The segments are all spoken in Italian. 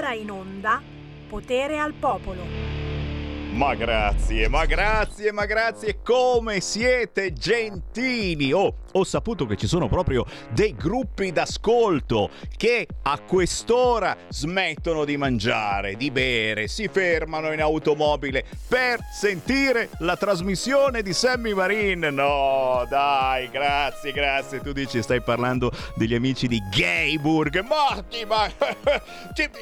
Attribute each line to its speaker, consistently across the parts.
Speaker 1: ora in onda Potere al Popolo.
Speaker 2: Ma grazie, ma grazie, ma grazie, come siete gentili! Oh, ho saputo che ci sono proprio dei gruppi d'ascolto che a quest'ora smettono di mangiare, di bere, si fermano in automobile per sentire la trasmissione di Sammy Marin. No, dai, grazie, grazie. Tu dici stai parlando degli amici di Gayburg. Morti, ma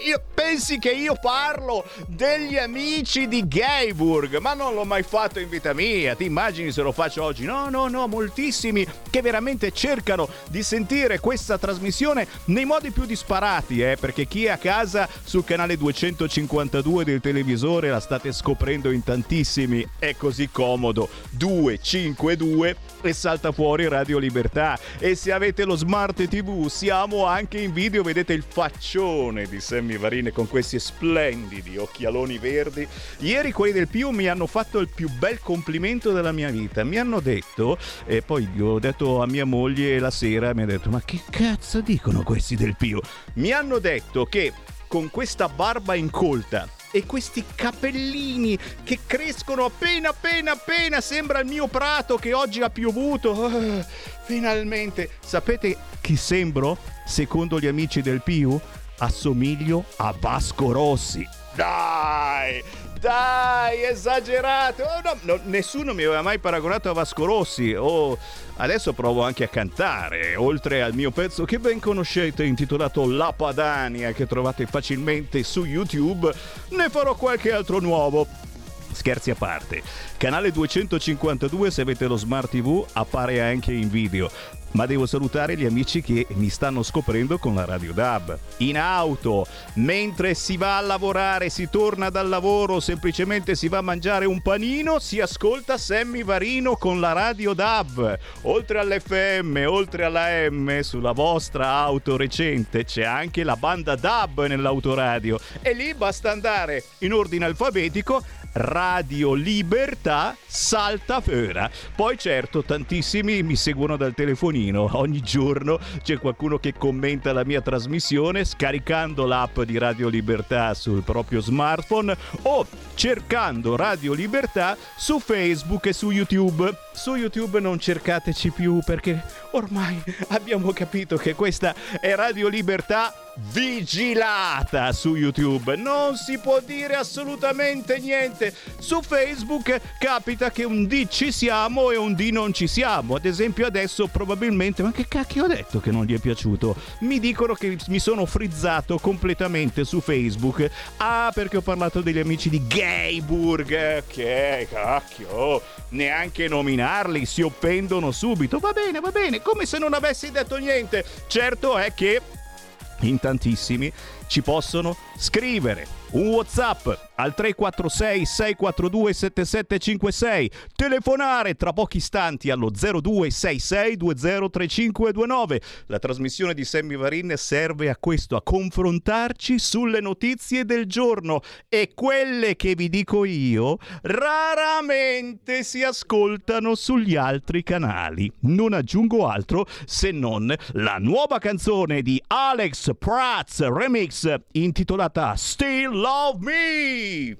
Speaker 2: io, pensi che io parlo degli amici di Gayburg? Ma non l'ho mai fatto in vita mia. Ti immagini se lo faccio oggi? No, no, no, moltissimi che veramente cercano di sentire questa trasmissione nei modi più disparati, eh, perché chi è a casa sul canale 252 del televisore la state scoprendo in tantissimi. È così comodo. 252 e salta fuori Radio Libertà. E se avete lo smart TV, siamo anche in video, vedete il faccione di Sammy Varine con questi splendidi occhialoni verdi. Ieri quelli del Più mi hanno fatto il più bel complimento della mia vita. Mi hanno detto, e poi ho detto a mia moglie la sera, mi ha detto, ma che cazzo dicono questi del Più? Mi hanno detto che con questa barba incolta e questi capellini che crescono appena appena appena sembra il mio prato che oggi ha piovuto. Oh, finalmente. Sapete chi sembro? Secondo gli amici del Piu assomiglio a Vasco Rossi. Dai dai, esagerato. Oh, no, no, nessuno mi aveva mai paragonato a Vasco Rossi. Oh, adesso provo anche a cantare, oltre al mio pezzo che ben conoscete intitolato La Padania, che trovate facilmente su YouTube, ne farò qualche altro nuovo. Scherzi a parte, canale 252 se avete lo smart TV appare anche in video ma devo salutare gli amici che mi stanno scoprendo con la Radio DAB. In auto, mentre si va a lavorare, si torna dal lavoro, semplicemente si va a mangiare un panino, si ascolta Sammy Varino con la Radio DAB. Oltre all'FM, oltre alla M, sulla vostra auto recente c'è anche la banda DAB nell'autoradio e lì basta andare in ordine alfabetico Radio Libertà salta fuera. Poi certo tantissimi mi seguono dal telefonino, ogni giorno c'è qualcuno che commenta la mia trasmissione scaricando l'app di Radio Libertà sul proprio smartphone o cercando Radio Libertà su Facebook e su YouTube. Su YouTube non cercateci più perché ormai abbiamo capito che questa è Radio Libertà vigilata su YouTube. Non si può dire assolutamente niente. Su Facebook capita che un D ci siamo e un D non ci siamo. Ad esempio adesso probabilmente, ma che cacchio ho detto che non gli è piaciuto? Mi dicono che mi sono frizzato completamente su Facebook. Ah, perché ho parlato degli amici di Gayburg. Che cacchio, neanche nominarli, si offendono subito. Va bene, va bene, come se non avessi detto niente. Certo è che in tantissimi ci possono scrivere un WhatsApp al 346 642 7756, telefonare tra pochi istanti allo 0266 203529. La trasmissione di Sammy Varin serve a questo, a confrontarci sulle notizie del giorno e quelle che vi dico io raramente si ascoltano sugli altri canali. Non aggiungo altro se non la nuova canzone di Alex Prats Remix intitolata Still Love Me.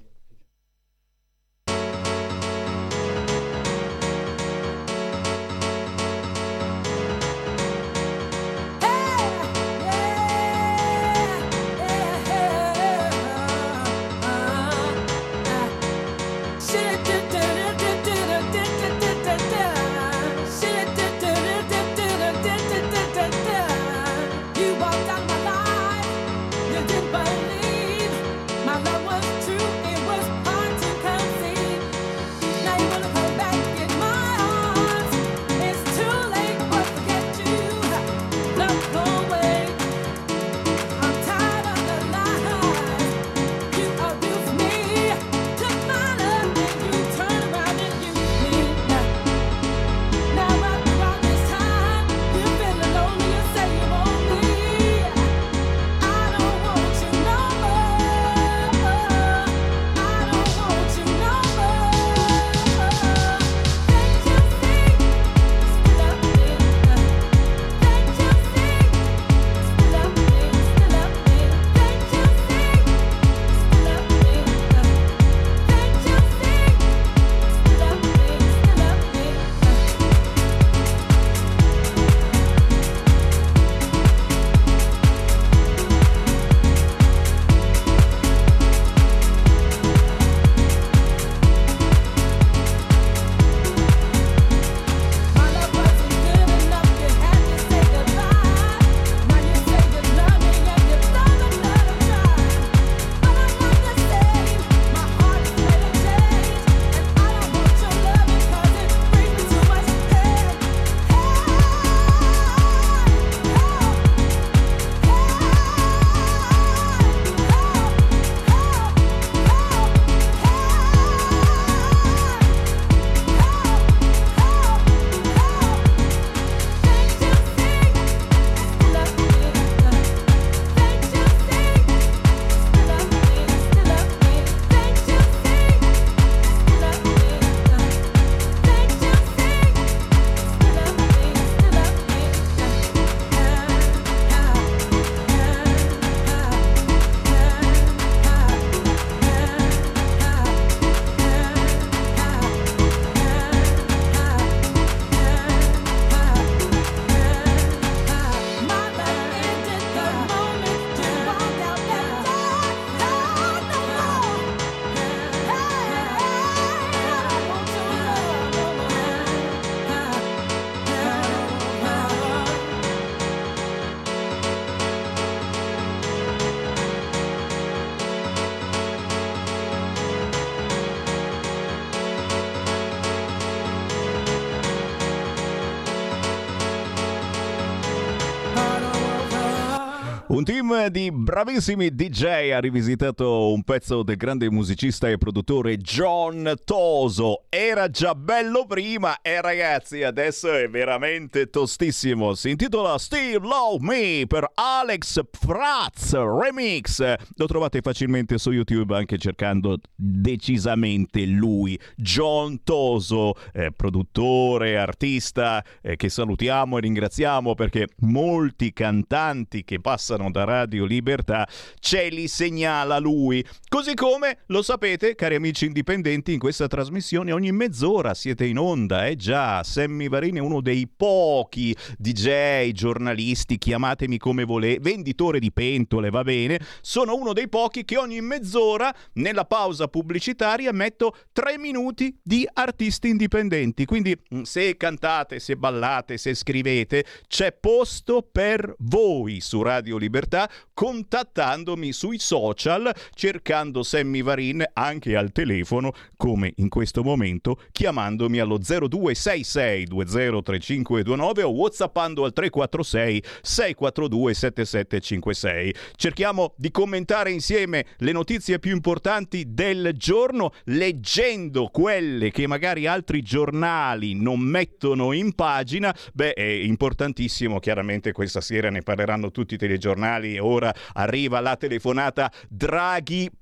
Speaker 2: Di bravissimi DJ ha rivisitato un pezzo del grande musicista e produttore John Toso. Era già bello prima e ragazzi adesso è veramente tostissimo. Si intitola Still Love Me per Alex Fratz Remix. Lo trovate facilmente su YouTube anche cercando decisamente lui, John Toso, eh, produttore, artista eh, che salutiamo e ringraziamo perché molti cantanti che passano da Radio Libertà ce li segnala lui. Così come lo sapete, cari amici indipendenti, in questa trasmissione ogni mezz'ora siete in onda. Eh già, Sammy Varini è uno dei pochi DJ, giornalisti, chiamatemi come volete, venditore di pentole, va bene. Sono uno dei pochi che ogni mezz'ora nella pausa pubblicitaria metto tre minuti di artisti indipendenti. Quindi mm, se cantate, se ballate, se scrivete, c'è posto per voi su Radio libertà contattandomi sui social cercando Sammy Varin anche al telefono come in questo momento chiamandomi allo 0266203529 o whatsappando al 346 642 7756 cerchiamo di commentare insieme le notizie più importanti del giorno leggendo quelle che magari altri giornali non mettono in pagina beh è importantissimo chiaramente questa sera ne parleranno tutti i telegiornali giornali. Ora arriva la telefonata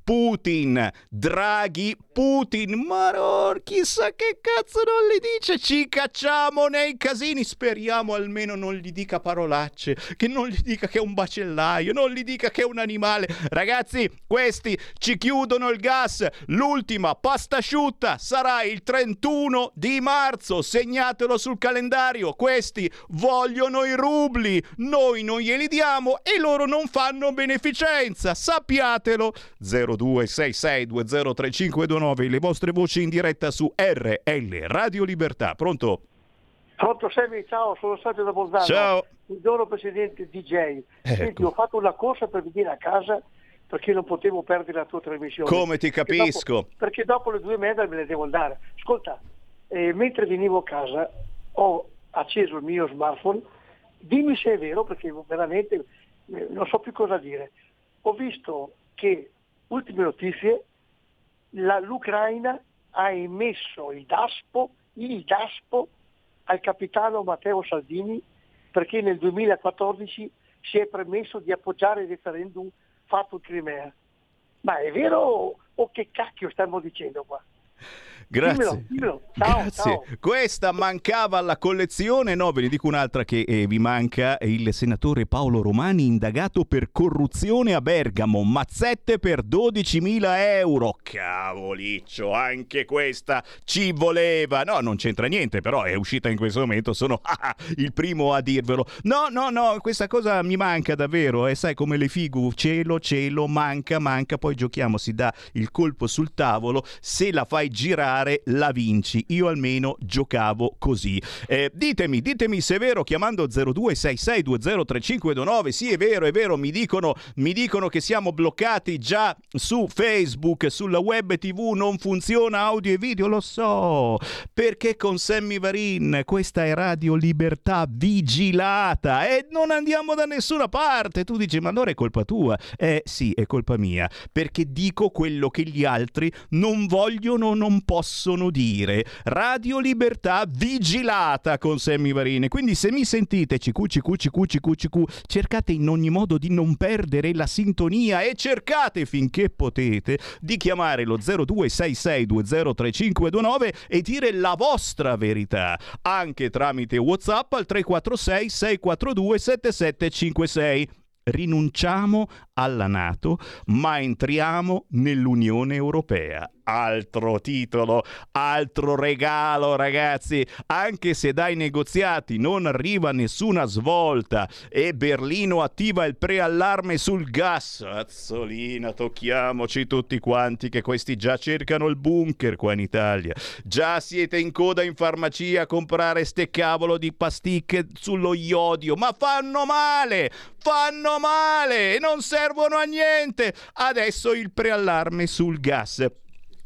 Speaker 2: Draghi-Putin. Draghi-Putin. Ma no, chissà che cazzo non gli dice. Ci cacciamo nei casini. Speriamo almeno non gli dica parolacce. Che non gli dica che è un bacellaio. Non gli dica che è un animale. Ragazzi, questi ci chiudono il gas. L'ultima pasta asciutta sarà il 31 di marzo. Segnatelo sul calendario. Questi vogliono i rubli. Noi non glieli diamo e loro non fanno beneficenza, sappiatelo. 0266203529 le vostre voci in diretta su RL Radio Libertà. Pronto?
Speaker 3: Pronto Semi, ciao, sono Sergio da Bolzano.
Speaker 2: Ciao.
Speaker 3: Buongiorno Presidente DJ. Ecco. Senti, ho fatto una corsa per venire a casa perché non potevo perdere la tua trasmissione.
Speaker 2: Come ti capisco?
Speaker 3: Perché dopo, perché dopo le due e mezza me ne devo andare. Ascolta, eh, mentre venivo a casa ho acceso il mio smartphone, dimmi se è vero perché veramente eh, non so più cosa dire. Ho visto che, ultime notizie, la, l'Ucraina ha emesso il DASPO, il DASPO al capitano Matteo Salvini perché nel 2014 si è permesso di appoggiare il referendum fatto in Crimea. Ma è vero o che cacchio stiamo dicendo qua?
Speaker 2: Grazie.
Speaker 3: Dimmelo, dimmelo. Ciao,
Speaker 2: Grazie.
Speaker 3: ciao.
Speaker 2: Questa mancava alla collezione. No, ve ne dico un'altra che eh, vi manca. Il senatore Paolo Romani indagato per corruzione a Bergamo. Mazzette per 12.000 euro. Cavoliccio, anche questa ci voleva. No, non c'entra niente, però è uscita in questo momento. Sono il primo a dirvelo. No, no, no, questa cosa mi manca davvero. E sai come le figu, cielo, cielo, manca, manca. Poi giochiamo, si dà il colpo sul tavolo. Se la fai girare la vinci. Io almeno giocavo così. Eh, ditemi, ditemi se è vero chiamando 0266203529. Sì, è vero, è vero, mi dicono, mi dicono che siamo bloccati già su Facebook, sulla web TV non funziona audio e video, lo so. Perché con Sammy Varin questa è Radio Libertà vigilata e non andiamo da nessuna parte. Tu dici, ma allora è colpa tua? Eh sì, è colpa mia, perché dico quello che gli altri non vogliono, non possono possono dire. Radio Libertà vigilata con Sammy Varine. Quindi se mi sentite cicu cicu cicu cicu, cercate in ogni modo di non perdere la sintonia e cercate finché potete di chiamare lo 0266203529 e dire la vostra verità, anche tramite WhatsApp al 346 642 7756 rinunciamo alla Nato, ma entriamo nell'Unione Europea. Altro titolo, altro regalo, ragazzi. Anche se dai negoziati non arriva nessuna svolta e Berlino attiva il preallarme sul gas. Azzolina, tocchiamoci tutti quanti che questi già cercano il bunker qua in Italia. Già siete in coda in farmacia a comprare ste cavolo di pasticche sullo iodio, ma fanno male! Fanno male! Non servono a niente! Adesso il preallarme sul gas.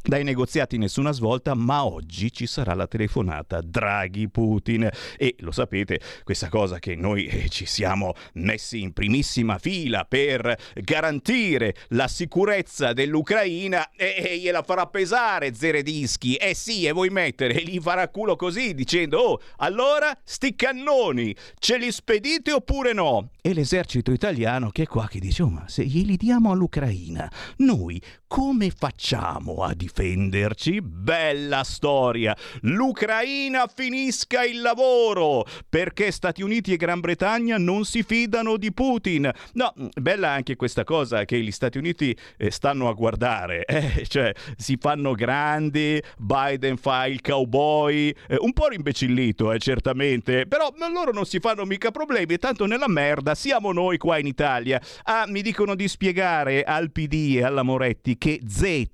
Speaker 2: Dai negoziati nessuna svolta, ma oggi ci sarà la telefonata Draghi-Putin e lo sapete, questa cosa che noi eh, ci siamo messi in primissima fila per garantire la sicurezza dell'Ucraina e, e gliela farà pesare Zeredischi. Eh sì, e vuoi mettere, gli farà culo così dicendo "Oh, allora sti cannoni ce li spedite oppure no?" E l'esercito italiano che è qua che dice "Oh, ma se glieli diamo all'Ucraina, noi come facciamo a difenderci? Bella storia! L'Ucraina finisca il lavoro perché Stati Uniti e Gran Bretagna non si fidano di Putin. No, bella anche questa cosa che gli Stati Uniti eh, stanno a guardare, eh, cioè si fanno grandi, Biden fa il cowboy, eh, un po' rimbecillito, eh, certamente, però loro non si fanno mica problemi, tanto nella merda siamo noi qua in Italia. Ah, mi dicono di spiegare al PD e alla Moretti che Z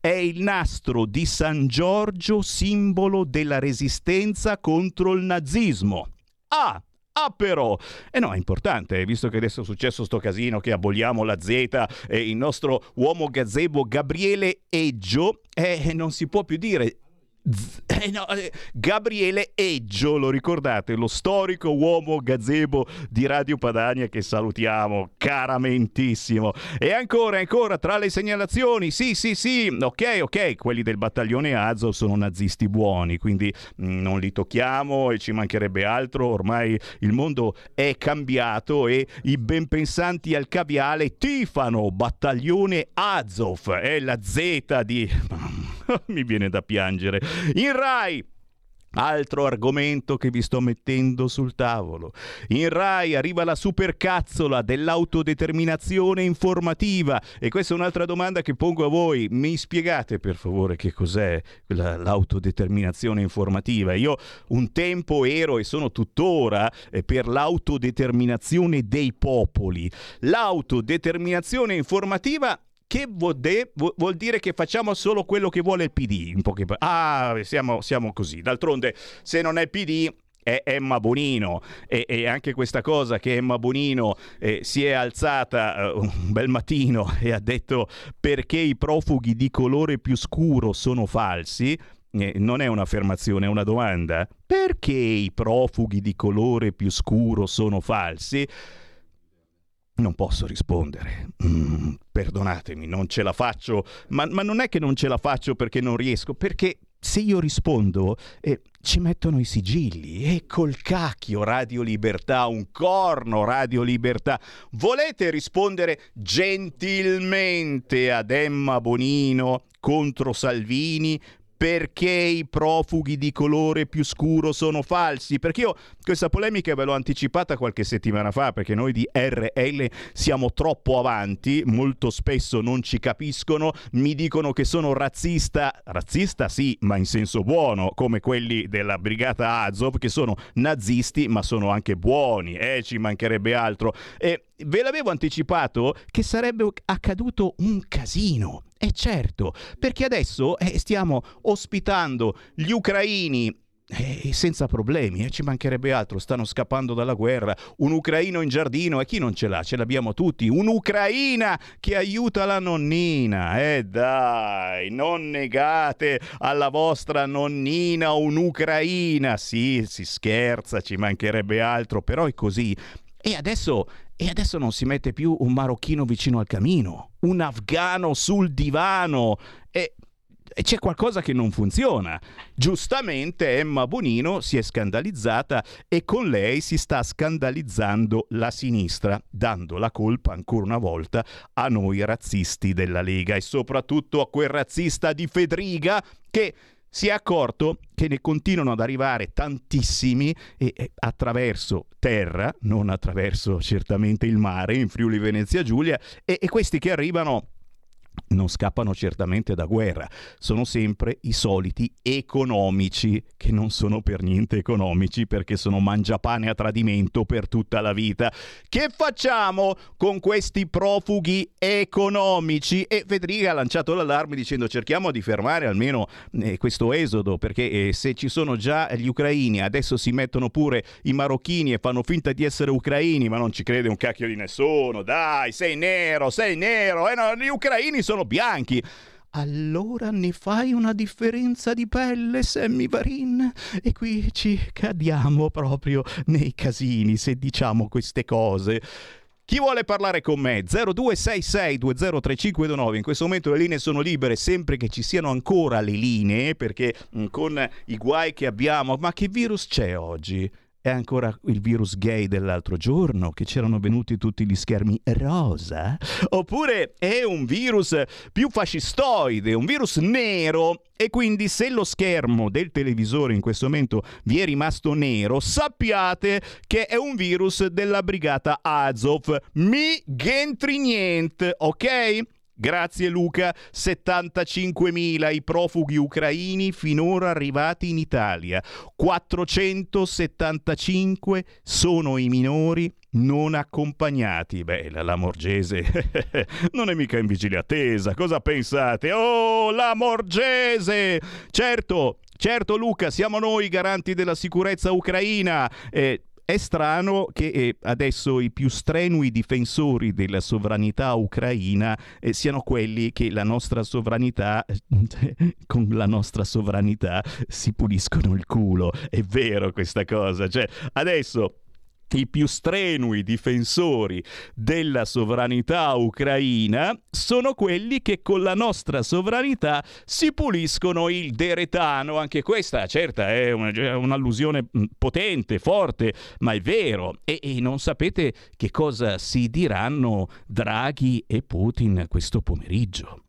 Speaker 2: è il nastro di San Giorgio, simbolo della resistenza contro il nazismo. Ah, Ah però, e eh no, è importante, visto che adesso è successo sto casino che aboliamo la Z e il nostro uomo gazebo Gabriele Eggio, eh, non si può più dire eh no, eh, Gabriele Eggio, lo ricordate, lo storico uomo gazebo di Radio Padania che salutiamo caramentissimo. E ancora, ancora, tra le segnalazioni, sì, sì, sì, ok, ok, quelli del battaglione Azov sono nazisti buoni, quindi mh, mm, non li tocchiamo e ci mancherebbe altro, ormai il mondo è cambiato e i benpensanti al caviale tifano battaglione Azov, è la Z di... mi viene da piangere. In Rai Altro argomento che vi sto mettendo sul tavolo. In Rai arriva la supercazzola dell'autodeterminazione informativa e questa è un'altra domanda che pongo a voi. Mi spiegate per favore che cos'è la, l'autodeterminazione informativa? Io un tempo ero e sono tuttora eh, per l'autodeterminazione dei popoli. L'autodeterminazione informativa che vuol, de- vuol, dire che facciamo solo quello che vuole il PD. Poche ah, siamo, siamo così. D'altronde, se non è il PD, è Emma Bonino e, e, anche questa cosa che Emma Bonino eh, si è alzata uh, un bel mattino e ha detto perché i profughi di colore più scuro sono falsi eh, non è un'affermazione, è una domanda. Perché i profughi di colore più scuro sono falsi? Non posso rispondere. Mm, perdonatemi, non ce la faccio, ma, ma, non è che non ce la faccio perché non riesco, perché se io rispondo eh, ci mettono i sigilli e col cacchio Radio Libertà, un corno Radio Libertà. Volete rispondere gentilmente ad Emma Bonino contro Salvini perché i profughi di colore più scuro sono falsi? Perché io questa polemica ve l'ho anticipata qualche settimana fa, perché noi di RL siamo troppo avanti, molto spesso non ci capiscono, mi dicono che sono razzista, razzista sì, ma in senso buono, come quelli della brigata Azov, che sono nazisti, ma sono anche buoni, eh, ci mancherebbe altro. E ve l'avevo anticipato che sarebbe accaduto un casino. E certo, perché adesso eh, stiamo ospitando gli ucraini eh, senza problemi, eh, ci mancherebbe altro, stanno scappando dalla guerra, un ucraino in giardino e chi non ce l'ha? Ce l'abbiamo tutti, un'ucraina che aiuta la nonnina, eh dai, non negate alla vostra nonnina un'ucraina, sì, si scherza, ci mancherebbe altro, però è così. E adesso e adesso non si mette più un marocchino vicino al camino, un afgano sul divano. E, e c'è qualcosa che non funziona. Giustamente Emma Bonino si è scandalizzata e con lei si sta scandalizzando la sinistra, dando la colpa ancora una volta a noi razzisti della Lega e soprattutto a quel razzista di Fedriga che si è accorto che ne continuano ad arrivare tantissimi e, e, attraverso terra, non attraverso certamente il mare in Friuli Venezia Giulia, e, e questi che arrivano non scappano certamente da guerra, sono sempre i soliti economici, che non sono per niente economici perché sono mangiapane a tradimento per tutta la vita. Che facciamo con questi profughi economici? E Federica ha lanciato l'allarme dicendo cerchiamo di fermare almeno eh, questo esodo, perché eh, se ci sono già gli ucraini, adesso si mettono pure i marocchini e fanno finta di essere ucraini, ma non ci crede un cacchio di nessuno, dai, sei nero, sei nero, eh no, gli ucraini sono bianchi. allora ne fai una differenza di pelle, Sammy Varin? E qui ci cadiamo proprio nei casini se diciamo queste cose. Chi vuole parlare con me? 0266203529. In questo momento le linee sono libere, sempre che ci siano ancora le linee, perché mh, con i guai che abbiamo, ma che virus c'è oggi? È ancora il virus gay dell'altro giorno, che c'erano venuti tutti gli schermi rosa? Oppure è un virus più fascistoide, un virus nero? E quindi se lo schermo del televisore in questo momento vi è rimasto nero, sappiate che è un virus della brigata Azov. Mi gentri niente, ok? Grazie Luca, 75.000 i profughi ucraini finora arrivati in Italia, 475 sono i minori non accompagnati. Beh, la Lamorgese non è mica in vigilia attesa, cosa pensate? Oh, la Lamorgese! Certo, certo Luca, siamo noi garanti della sicurezza ucraina. Eh, è strano che eh, adesso i più strenui difensori della sovranità ucraina eh, siano quelli che la nostra sovranità, con la nostra sovranità, si puliscono il culo. È vero questa cosa. Cioè, adesso i più strenui difensori della sovranità ucraina sono quelli che con la nostra sovranità si puliscono il deretano. Anche questa, certa, è un'allusione mm, potente, forte, ma è vero. E, e non sapete che cosa si diranno Draghi e Putin questo pomeriggio.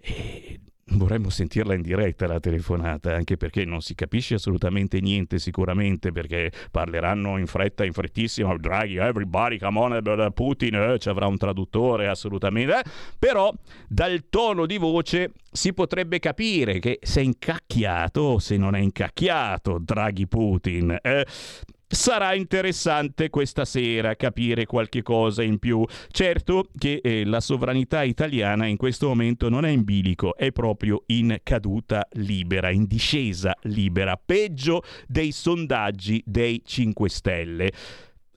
Speaker 2: E Vorremmo sentirla in diretta la telefonata, anche perché non si capisce assolutamente niente sicuramente, perché parleranno in fretta, in frettissima, Draghi, everybody, come on, eh, Putin, eh, ci avrà un traduttore assolutamente, eh. però dal tono di voce si potrebbe capire che se è incacchiato se non è incacchiato Draghi Putin. Eh. Sarà interessante questa sera capire qualche cosa in più. Certo che eh, la sovranità italiana in questo momento non è in bilico, è proprio in caduta libera, in discesa libera, peggio dei sondaggi dei 5 Stelle.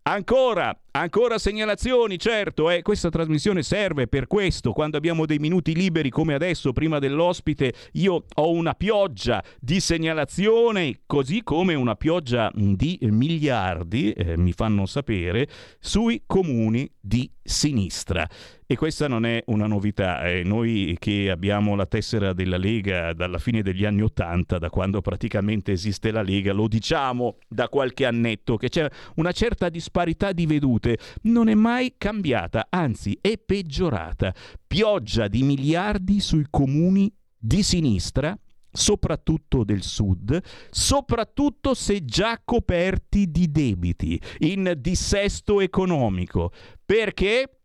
Speaker 2: Ancora, ancora segnalazioni, certo, eh, questa trasmissione serve per questo. Quando abbiamo dei minuti liberi come adesso, prima dell'ospite, io ho una pioggia di segnalazione, così come una pioggia di miliardi, eh, mi fanno sapere, sui comuni di sinistra. E questa non è una novità, eh. noi che abbiamo la tessera della Lega dalla fine degli anni Ottanta, da quando praticamente esiste la Lega, lo diciamo da qualche annetto, che c'è una certa disparità di vedute, non è mai cambiata, anzi è peggiorata. Pioggia di miliardi sui comuni di sinistra, soprattutto del sud, soprattutto se già coperti di debiti, in dissesto economico. Perché?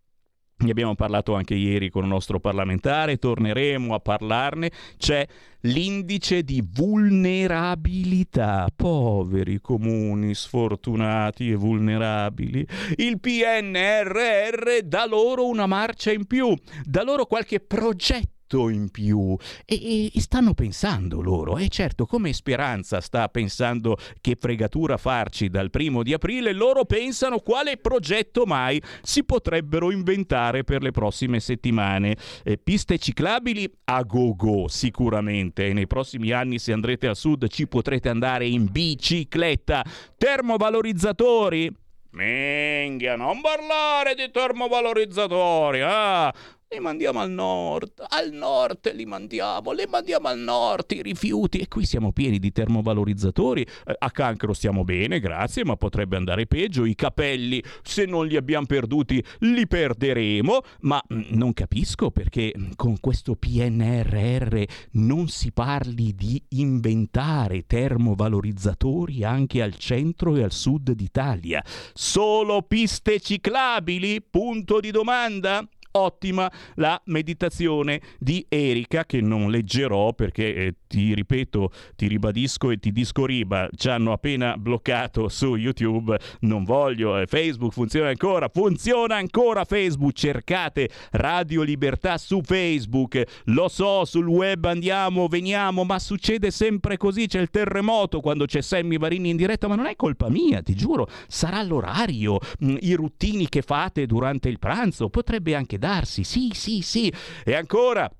Speaker 2: Ne abbiamo parlato anche ieri con un nostro parlamentare, torneremo a parlarne. C'è l'indice di vulnerabilità. Poveri comuni sfortunati e vulnerabili. Il PNRR dà loro una marcia in più, dà loro qualche progetto in più. E, e, stanno pensando loro. E certo come Speranza sta pensando che fregatura farci dal primo di aprile loro pensano quale progetto mai si potrebbero inventare per le prossime settimane. Eh, piste ciclabili a go go sicuramente. E nei prossimi anni se andrete al sud ci potrete andare in bicicletta. Termovalorizzatori? Minchia, non parlare di termovalorizzatori, ah! Li mandiamo al nord, al nord li mandiamo, li mandiamo al nord i rifiuti e qui siamo pieni di termovalorizzatori, eh, a cancro stiamo bene, grazie, ma potrebbe andare peggio, i capelli se non li abbiamo perduti li perderemo, ma mm, non capisco perché mm, con questo PNRR non si parli di inventare termovalorizzatori anche al centro e al sud d'Italia. Solo piste ciclabili? Punto di domanda? Ottima la meditazione di Erika che non leggerò perché eh, ti ripeto, ti ribadisco e ti disco riba, ci hanno appena bloccato su YouTube, non voglio, eh, Facebook funziona ancora, funziona ancora Facebook, cercate Radio Libertà su Facebook, lo so, sul web andiamo, veniamo, ma succede sempre così, c'è il terremoto quando c'è Sammy Varini in diretta, ma non è colpa mia, ti giuro, sarà l'orario, mm, i ruttini che fate durante il pranzo, potrebbe anche darsi, sì, sì, sì. E ancora,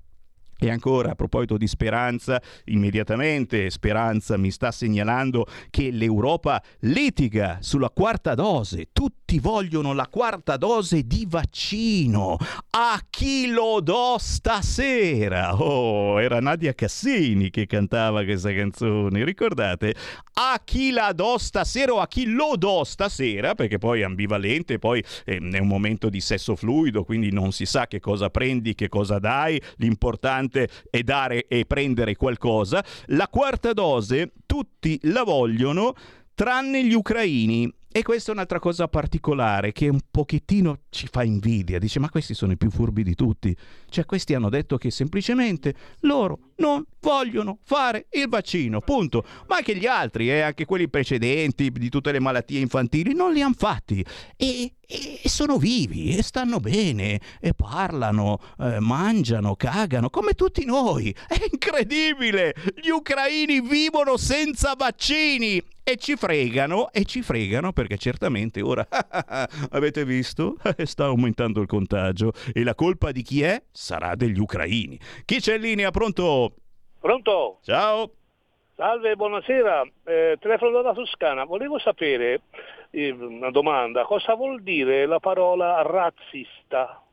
Speaker 2: E ancora a proposito di speranza, immediatamente Speranza mi sta segnalando che l'Europa litiga sulla quarta dose. Tutti vogliono la quarta dose di vaccino. A chi lo do stasera? Oh, era Nadia Cassini che cantava questa canzone, ricordate? A chi la do stasera o a chi lo do stasera, perché poi è ambivalente, poi eh, è un momento di sesso fluido, quindi non si sa che cosa prendi, che cosa dai, l'importante è dare e prendere qualcosa. La quarta dose tutti la vogliono tranne gli ucraini e questa è un'altra cosa particolare che un pochettino ci fa invidia. Dice, ma questi sono i più furbi di tutti. Cioè, questi hanno detto che semplicemente loro non vogliono fare il vaccino, punto. Ma anche gli altri, eh, anche quelli precedenti di tutte le malattie infantili, non li hanno fatti. E, e sono vivi, e stanno bene, e parlano, eh, mangiano, cagano, come tutti noi. È incredibile! Gli ucraini vivono senza vaccini e ci fregano, e ci fregano perché certamente ora, avete visto, sta aumentando il contagio e la colpa di chi è? Sarà degli ucraini. Chi c'è in linea? Pronto?
Speaker 4: Pronto?
Speaker 2: Ciao.
Speaker 4: Salve, buonasera. Eh, telefono dalla Toscana. Volevo sapere eh, una domanda. Cosa vuol dire la parola razzista?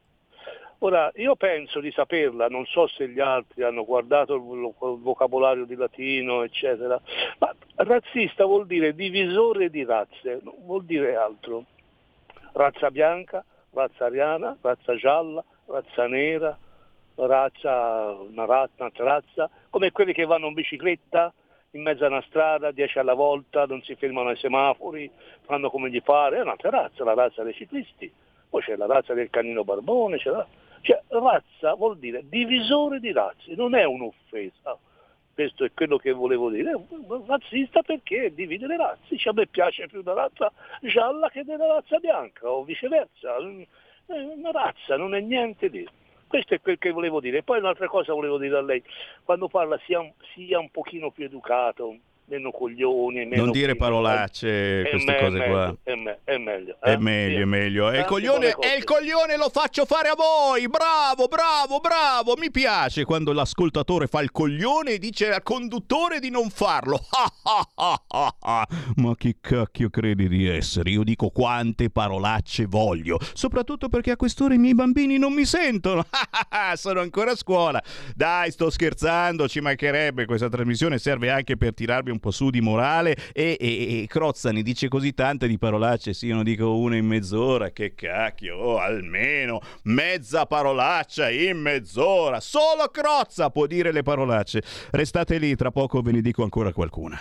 Speaker 4: Ora, io penso di saperla, non so se gli altri hanno guardato il, vocabolario di latino, eccetera, ma razzista vuol dire divisore di razze, non vuol dire altro. Razza bianca, razza ariana, razza gialla, razza nera, razza, una razza, un'altra razza, come quelli che vanno in bicicletta in mezzo a una strada, 10 alla volta, non si fermano ai semafori, fanno come gli pare, è un'altra razza, la razza dei ciclisti, poi c'è la razza del canino barbone, c'è la cioè, razza vuol dire divisore di razze, non è un'offesa. Questo è quello che volevo dire. Razzista perché divide le razze. Cioè, a me piace più la razza gialla che della razza bianca, o viceversa. È una razza, non è niente di. Questo è quel che volevo dire. Poi un'altra cosa volevo dire a lei. Quando parla sia, sia un pochino più educato, meno coglioni. Meno
Speaker 2: non dire parolacce, queste
Speaker 4: me,
Speaker 2: cose
Speaker 4: è
Speaker 2: qua.
Speaker 4: È, me, è meglio.
Speaker 2: È
Speaker 4: eh?
Speaker 2: meglio,
Speaker 4: Sì.
Speaker 2: è meglio. E il, coglione, e il coglione lo faccio fare a voi! Bravo, bravo, bravo! Mi piace quando l'ascoltatore fa il coglione e dice al conduttore di non farlo. Ma che cacchio credi di essere? Io dico quante parolacce voglio. Soprattutto perché a quest'ora i miei bambini non mi sentono. Sono ancora a scuola. Dai, sto scherzando, ci mancherebbe. Questa trasmissione serve anche per tirarmi un po' su di morale. E, e, e Crozza ne dice così tante di parolacce. Sì, io non dico una in mezz'ora. Che cacchio, oh, almeno mezza parolaccia in mezz'ora. Solo Crozza può dire le parolacce. Restate lì, tra poco ve ne dico ancora qualcuna.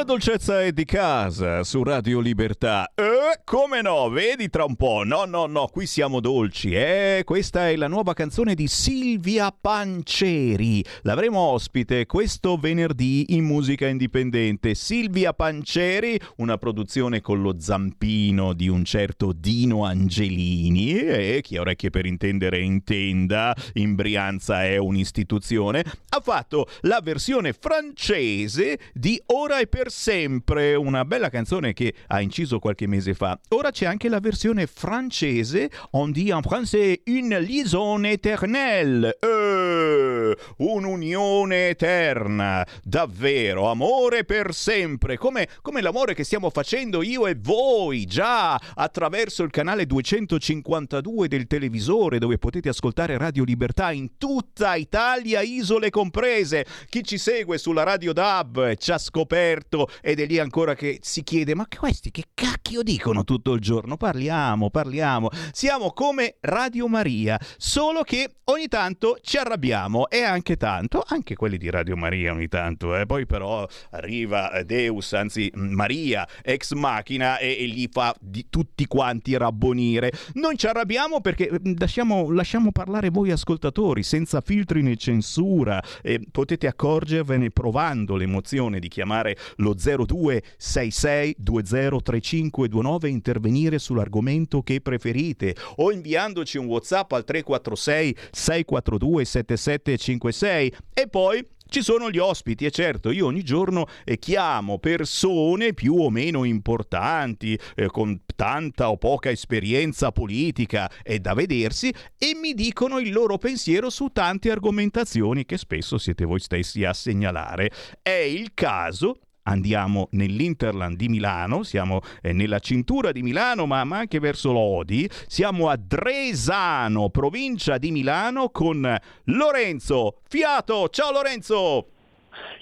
Speaker 5: La
Speaker 2: dolcezza è di casa su Radio Libertà. Eh, come no? Vedi tra un po'. No, no, no, qui siamo dolci. Eh, questa è la nuova canzone di Silvia Panceri. L'avremo ospite questo venerdì in musica indipendente. Silvia Panceri, una produzione con lo zampino di un certo Dino Angelini. E chi ha orecchie per intendere intenda, in Brianza è un'istituzione. Ha fatto la versione francese di Ora e per sempre, una bella canzone che ha inciso qualche mese fa. Ora c'è anche la versione francese, on dit en français une liaison éternelle. Eh, un'unione eterna, davvero, amore per sempre, come, come l'amore che stiamo facendo io e voi, già attraverso il canale 252 del televisore dove potete ascoltare Radio Libertà in tutta Italia, isole comprese. Chi ci segue sulla Radio DAB ci ha scoperto ed è lì ancora che si chiede ma questi che cacchio dicono tutto il giorno? Parliamo, parliamo. Siamo come Radio Maria, solo che ogni tanto ci arrabbiamo e anche tanto, anche quelli di Radio Maria ogni tanto, eh. poi però arriva Deus, anzi Maria, ex macchina e, e li fa di tutti quanti rabbonire. Non ci arrabbiamo perché mm, lasciamo, lasciamo parlare voi ascoltatori senza filtri né censura e potete accorgervene provando l'emozione di chiamare lo 0266 203529 e intervenire sull'argomento che preferite o inviandoci un WhatsApp al 346 642 7756 e poi ci sono gli ospiti e certo io ogni giorno eh, chiamo persone più o meno importanti, eh, con tanta o poca esperienza politica, è da vedersi, e mi dicono il loro pensiero su tante argomentazioni che spesso siete voi stessi a segnalare. È il caso Andiamo nell'Interland di Milano, siamo eh, nella cintura di Milano, ma, ma anche verso Lodi. Siamo a Dresano, provincia di Milano, con Lorenzo Fiato. Ciao Lorenzo!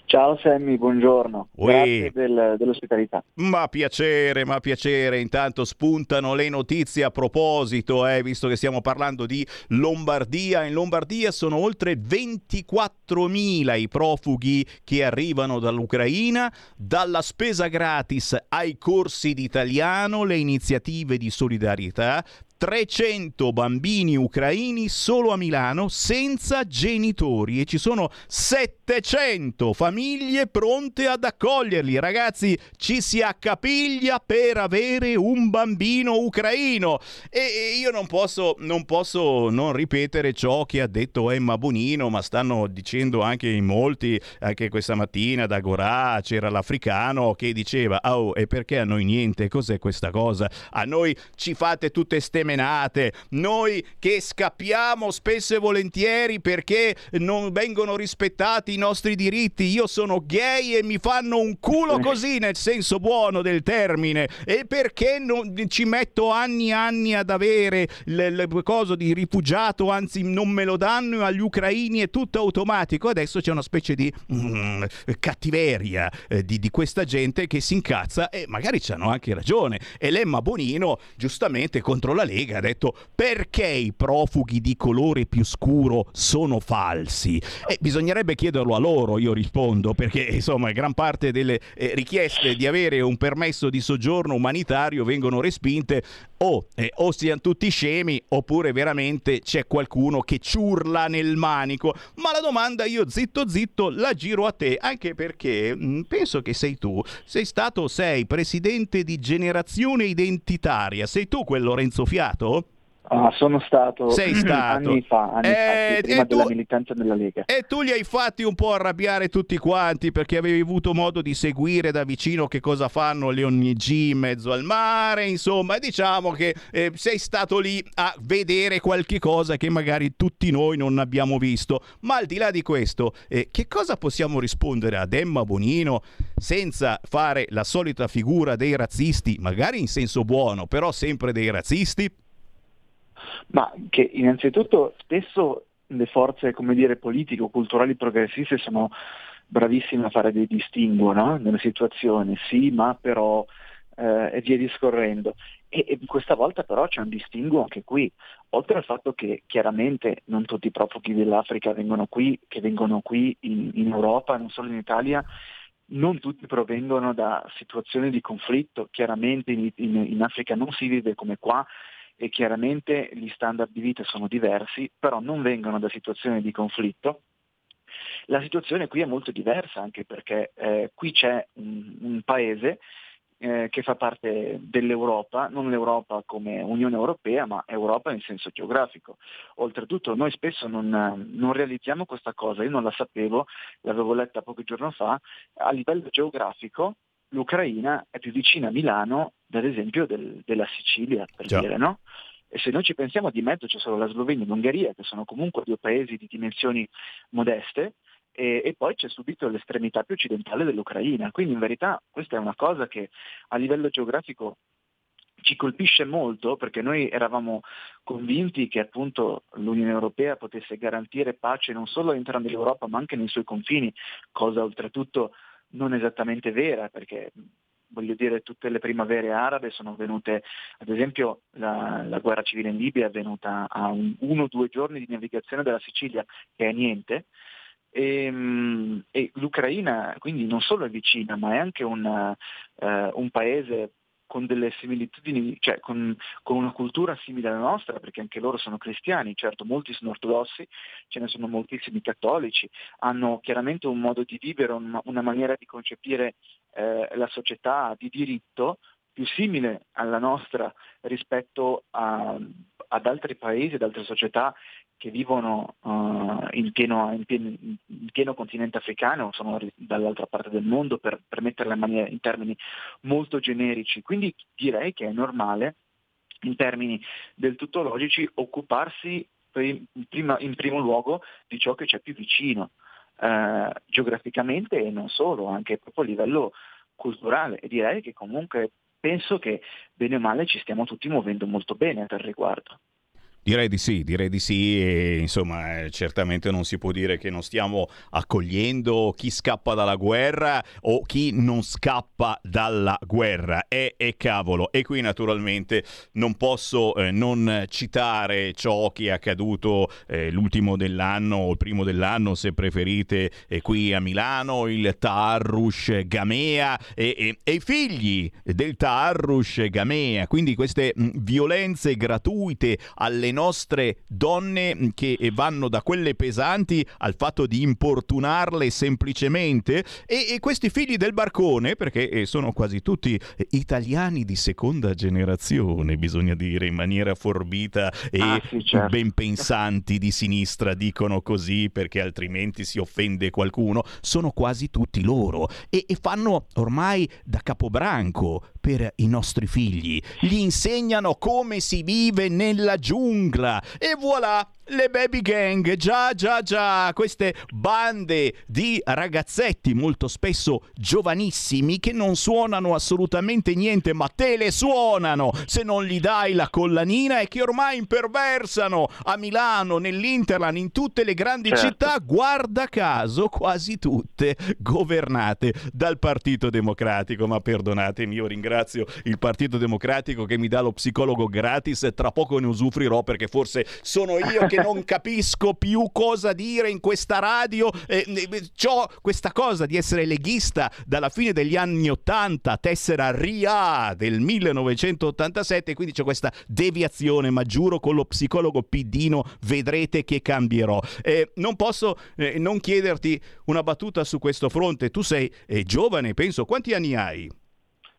Speaker 6: Ciao Sammy, buongiorno.
Speaker 2: Ui.
Speaker 6: Grazie del- dell'ospitalità.
Speaker 2: Ma piacere, ma piacere. Intanto spuntano le notizie a proposito, eh, visto che stiamo parlando di Lombardia. In Lombardia sono oltre 24.000 i profughi che arrivano dall'Ucraina. Dalla spesa gratis ai corsi di italiano, le iniziative di solidarietà. 300 bambini ucraini solo a Milano senza genitori e ci sono 700 famiglie pronte ad accoglierli. Ragazzi, ci si accapiglia per avere un bambino ucraino e io non posso, non posso non ripetere ciò che ha detto Emma Bonino, ma stanno dicendo anche in molti, anche questa mattina da Gorà c'era l'africano che diceva "Oh, e perché a noi niente? Cos'è questa cosa? A noi ci fate tutte ste menate, noi che scappiamo spesso e volentieri perché non vengono rispettati nostri diritti, io sono gay e mi fanno un culo così nel senso buono del termine. E perché non ci metto anni e anni ad avere il coso di rifugiato, anzi non me lo danno agli ucraini è tutto automatico, adesso c'è una specie di mm, cattiveria eh, di, di, questa gente che si incazza e magari c'hanno anche ragione. E Lemma Bonino giustamente contro la Lega ha detto perché i profughi di colore più scuro sono falsi? E bisognerebbe chiederlo a loro io rispondo perché insomma gran parte delle eh, richieste di avere un permesso di soggiorno umanitario vengono respinte o, eh, o siano tutti scemi oppure veramente c'è qualcuno che ciurla nel manico. Ma la domanda io zitto zitto la giro a te, anche perché mh, mm, penso che sei tu, sei stato, sei presidente di generazione identitaria, sei tu quel Lorenzo Fiato?
Speaker 6: Ah, sono stato,
Speaker 2: Sei stato.
Speaker 6: anni fa, anni
Speaker 2: Eh,
Speaker 6: fa, prima
Speaker 2: e tu-
Speaker 6: della militanza nella Lega.
Speaker 2: E tu li hai fatti un po' arrabbiare tutti quanti perché avevi avuto modo di seguire da vicino che cosa fanno le ONG in mezzo al mare, insomma, e diciamo che eh, sei stato lì a vedere qualche cosa che magari tutti noi non abbiamo visto. Ma al di là di questo, eh, che cosa possiamo rispondere ad Emma Bonino senza fare la solita figura dei razzisti, magari in senso buono, però sempre dei razzisti?
Speaker 6: Ma che innanzitutto spesso le forze, dire, politiche o culturali progressiste sono bravissime a fare dei distinguo no? nelle situazioni, sì, ma però eh, e via discorrendo. E, e, questa volta però c'è un distinguo anche qui, oltre al fatto che chiaramente non tutti i profughi dell'Africa vengono qui, che vengono qui in, in Europa, non solo in Italia, non tutti provengono da situazioni di conflitto, chiaramente in, in, in Africa non si vive come qua, e chiaramente gli standard di vita sono diversi, però non vengono da situazioni di conflitto. La situazione qui è molto diversa anche perché eh, qui c'è un, un paese eh, che fa parte dell'Europa, non l'Europa come Unione Europea, ma Europa in senso geografico. Oltretutto noi spesso non, non, realizziamo questa cosa, io non la sapevo, l'avevo letta pochi giorni fa, a livello geografico l'Ucraina è più vicina a Milano, ad esempio, del, della Sicilia, per
Speaker 2: Già.
Speaker 6: dire, no? E se noi ci pensiamo di mezzo c'è solo la Slovenia e l'Ungheria, che sono comunque due paesi di dimensioni modeste, e, e, poi c'è subito l'estremità più occidentale dell'Ucraina. Quindi in verità questa è una cosa che a livello geografico ci colpisce molto perché noi eravamo convinti che appunto l'Unione Europea potesse garantire pace non solo all'interno dell'Europa ma anche nei suoi confini, cosa oltretutto non esattamente vera perché voglio dire tutte le primavere arabe sono venute, ad esempio la, la guerra civile in Libia è avvenuta a un, uno o due giorni di navigazione della Sicilia, che è niente, e, e, l'Ucraina quindi non solo è vicina, ma è anche un, uh, un paese con delle similitudini, cioè con, con, una cultura simile alla nostra, perché anche loro sono cristiani, certo molti sono ortodossi, ce ne sono moltissimi cattolici, hanno chiaramente un modo di vivere, una, maniera di concepire eh, la società di diritto più simile alla nostra rispetto a, ad altri paesi, ad altre società che vivono uh, in, pieno, in, pieno, in, pieno, continente africano, sono dall'altra parte del mondo, per, per metterla in, maniera, in termini molto generici. Quindi direi che è normale, in termini del tutto logici, occuparsi prima, in primo luogo di ciò che c'è più vicino, uh, geograficamente e non solo, anche proprio a livello culturale. E direi che comunque penso che bene o male ci stiamo tutti muovendo molto bene a tal riguardo.
Speaker 2: Direi di sì, direi di sì e insomma eh, certamente non si può dire che non stiamo accogliendo chi scappa dalla guerra o chi non scappa dalla guerra. E, e cavolo e qui naturalmente non posso eh, non citare ciò che è accaduto eh, l'ultimo dell'anno o il primo dell'anno se preferite eh, qui a Milano il Taarrush Gamea e, i figli del Taarrush Gamea. Quindi queste mh, violenze gratuite alle nostre donne che vanno da quelle pesanti al fatto di importunarle semplicemente. E, e questi figli del barcone, perché eh, sono quasi tutti eh, italiani di seconda generazione, bisogna dire in maniera forbita e
Speaker 6: ah, sì, certo.
Speaker 2: ben pensanti di sinistra dicono così perché altrimenti si offende qualcuno, sono quasi tutti loro. E, e fanno ormai da capobranco per i nostri figli, gli insegnano come si vive nella giungla e voilà Le baby gang, già, già, già, queste bande di ragazzetti molto spesso giovanissimi che non suonano assolutamente niente, ma te le suonano se non gli dai la collanina e che ormai imperversano a Milano, nell'Interland, in tutte le grandi
Speaker 6: Certo.
Speaker 2: città, guarda caso, quasi tutte governate dal Partito Democratico. Ma perdonatemi, io ringrazio il Partito Democratico che mi dà lo psicologo gratis e tra poco ne usufruirò perché forse sono io che non capisco più cosa dire in questa radio. Eh, ho questa cosa di essere leghista dalla fine degli anni 80, tessera RIA del 1987, quindi c'è questa deviazione, ma giuro con lo psicologo Piddino vedrete che cambierò. Eh, non posso eh, non chiederti una battuta su questo fronte. Tu sei eh, giovane, penso, quanti anni hai?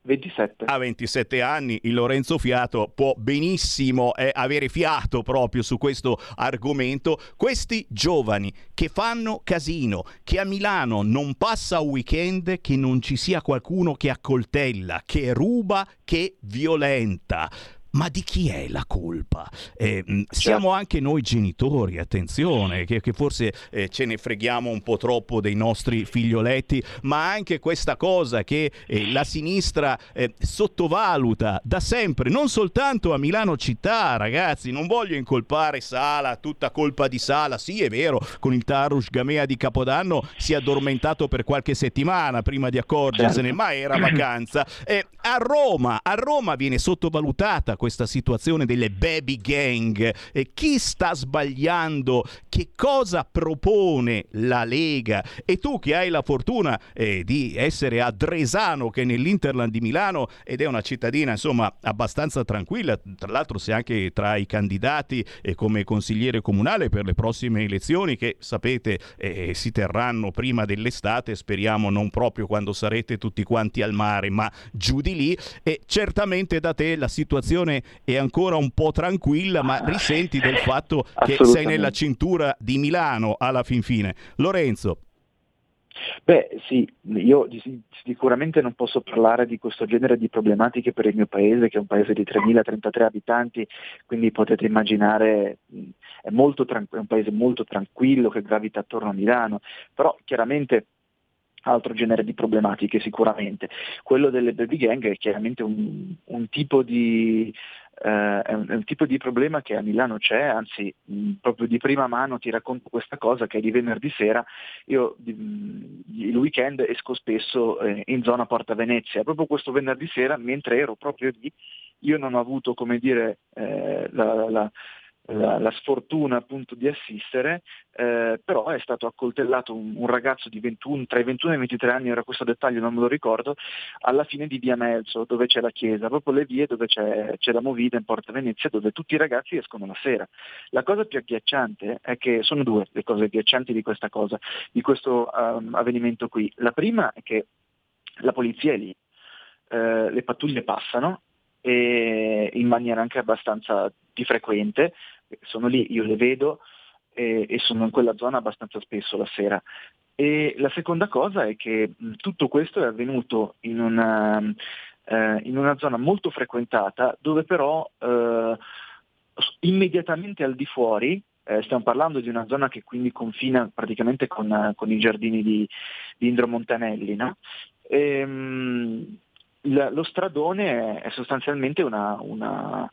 Speaker 6: 27.
Speaker 2: A 27 anni il Lorenzo Fiato può benissimo eh, avere fiato proprio su questo argomento. Questi giovani che fanno casino, che a Milano non passa un weekend che non ci sia qualcuno che accoltella, che ruba, che violenta. Ma di chi è la colpa? Eh, siamo anche noi genitori, attenzione, che, che forse eh, ce ne freghiamo un po' troppo dei nostri figlioletti, ma anche questa cosa che eh, la sinistra eh, sottovaluta da sempre, non soltanto a Milano città, ragazzi, non voglio incolpare Sala, tutta colpa di Sala, sì è vero, con il Tarush Gamea di Capodanno si è addormentato per qualche settimana prima di accorgersene,
Speaker 6: Certo.
Speaker 2: ma era vacanza. Eh, a Roma, a Roma viene sottovalutata questa situazione delle baby gang. Eh, chi sta sbagliando? Che cosa propone la Lega? E tu che hai la fortuna eh, di essere a Dresano, che è nell'Interland di Milano, ed è una cittadina insomma abbastanza tranquilla, tra l'altro sei anche tra i candidati eh, come consigliere comunale per le prossime elezioni che sapete eh, si terranno prima dell'estate, speriamo non proprio quando sarete tutti quanti al mare, ma giù di lì e certamente da te la situazione è ancora un po' tranquilla, ma risenti del fatto che sei nella cintura di Milano alla fin fine. Lorenzo,
Speaker 6: Beh sì, io sicuramente non posso parlare di questo genere di problematiche per il mio paese, che è un paese di 3.033 abitanti, quindi potete immaginare è, molto è un paese molto tranquillo che gravita attorno a Milano, però chiaramente altro genere di problematiche sicuramente. Quello delle baby gang è chiaramente un, un tipo di eh, è, un, è un tipo di problema che a Milano c'è, anzi mh, proprio di prima mano ti racconto questa cosa che di venerdì sera, io di- mh, il weekend esco spesso eh, in zona Porta Venezia, proprio questo venerdì sera mentre ero proprio lì io non ho avuto come dire eh, la, la- la- la sfortuna appunto di assistere, eh, però è stato accoltellato un, un ragazzo di 21, tra i 21 e i 23 anni, era questo dettaglio, non me lo ricordo, alla fine di via Melzo, dove c'è la chiesa, proprio le vie dove c'è, c'è la movida in Porta Venezia, dove tutti i ragazzi escono la sera. La cosa più agghiacciante è che sono due le cose agghiaccianti di questa cosa, di questo ehm, avvenimento qui. La prima è che la polizia è lì, eh, le pattuglie passano e in maniera anche abbastanza di frequente, sono lì, io le vedo e, e sono in quella zona abbastanza spesso la sera. E la seconda cosa è che mh, tutto questo è avvenuto in una, eh, in una zona molto frequentata dove però eh, immediatamente al di fuori, eh, stiamo parlando di una zona che quindi confina praticamente con, con i giardini di, di Indro Montanelli, no? Ehm, la- lo stradone è, è sostanzialmente una, una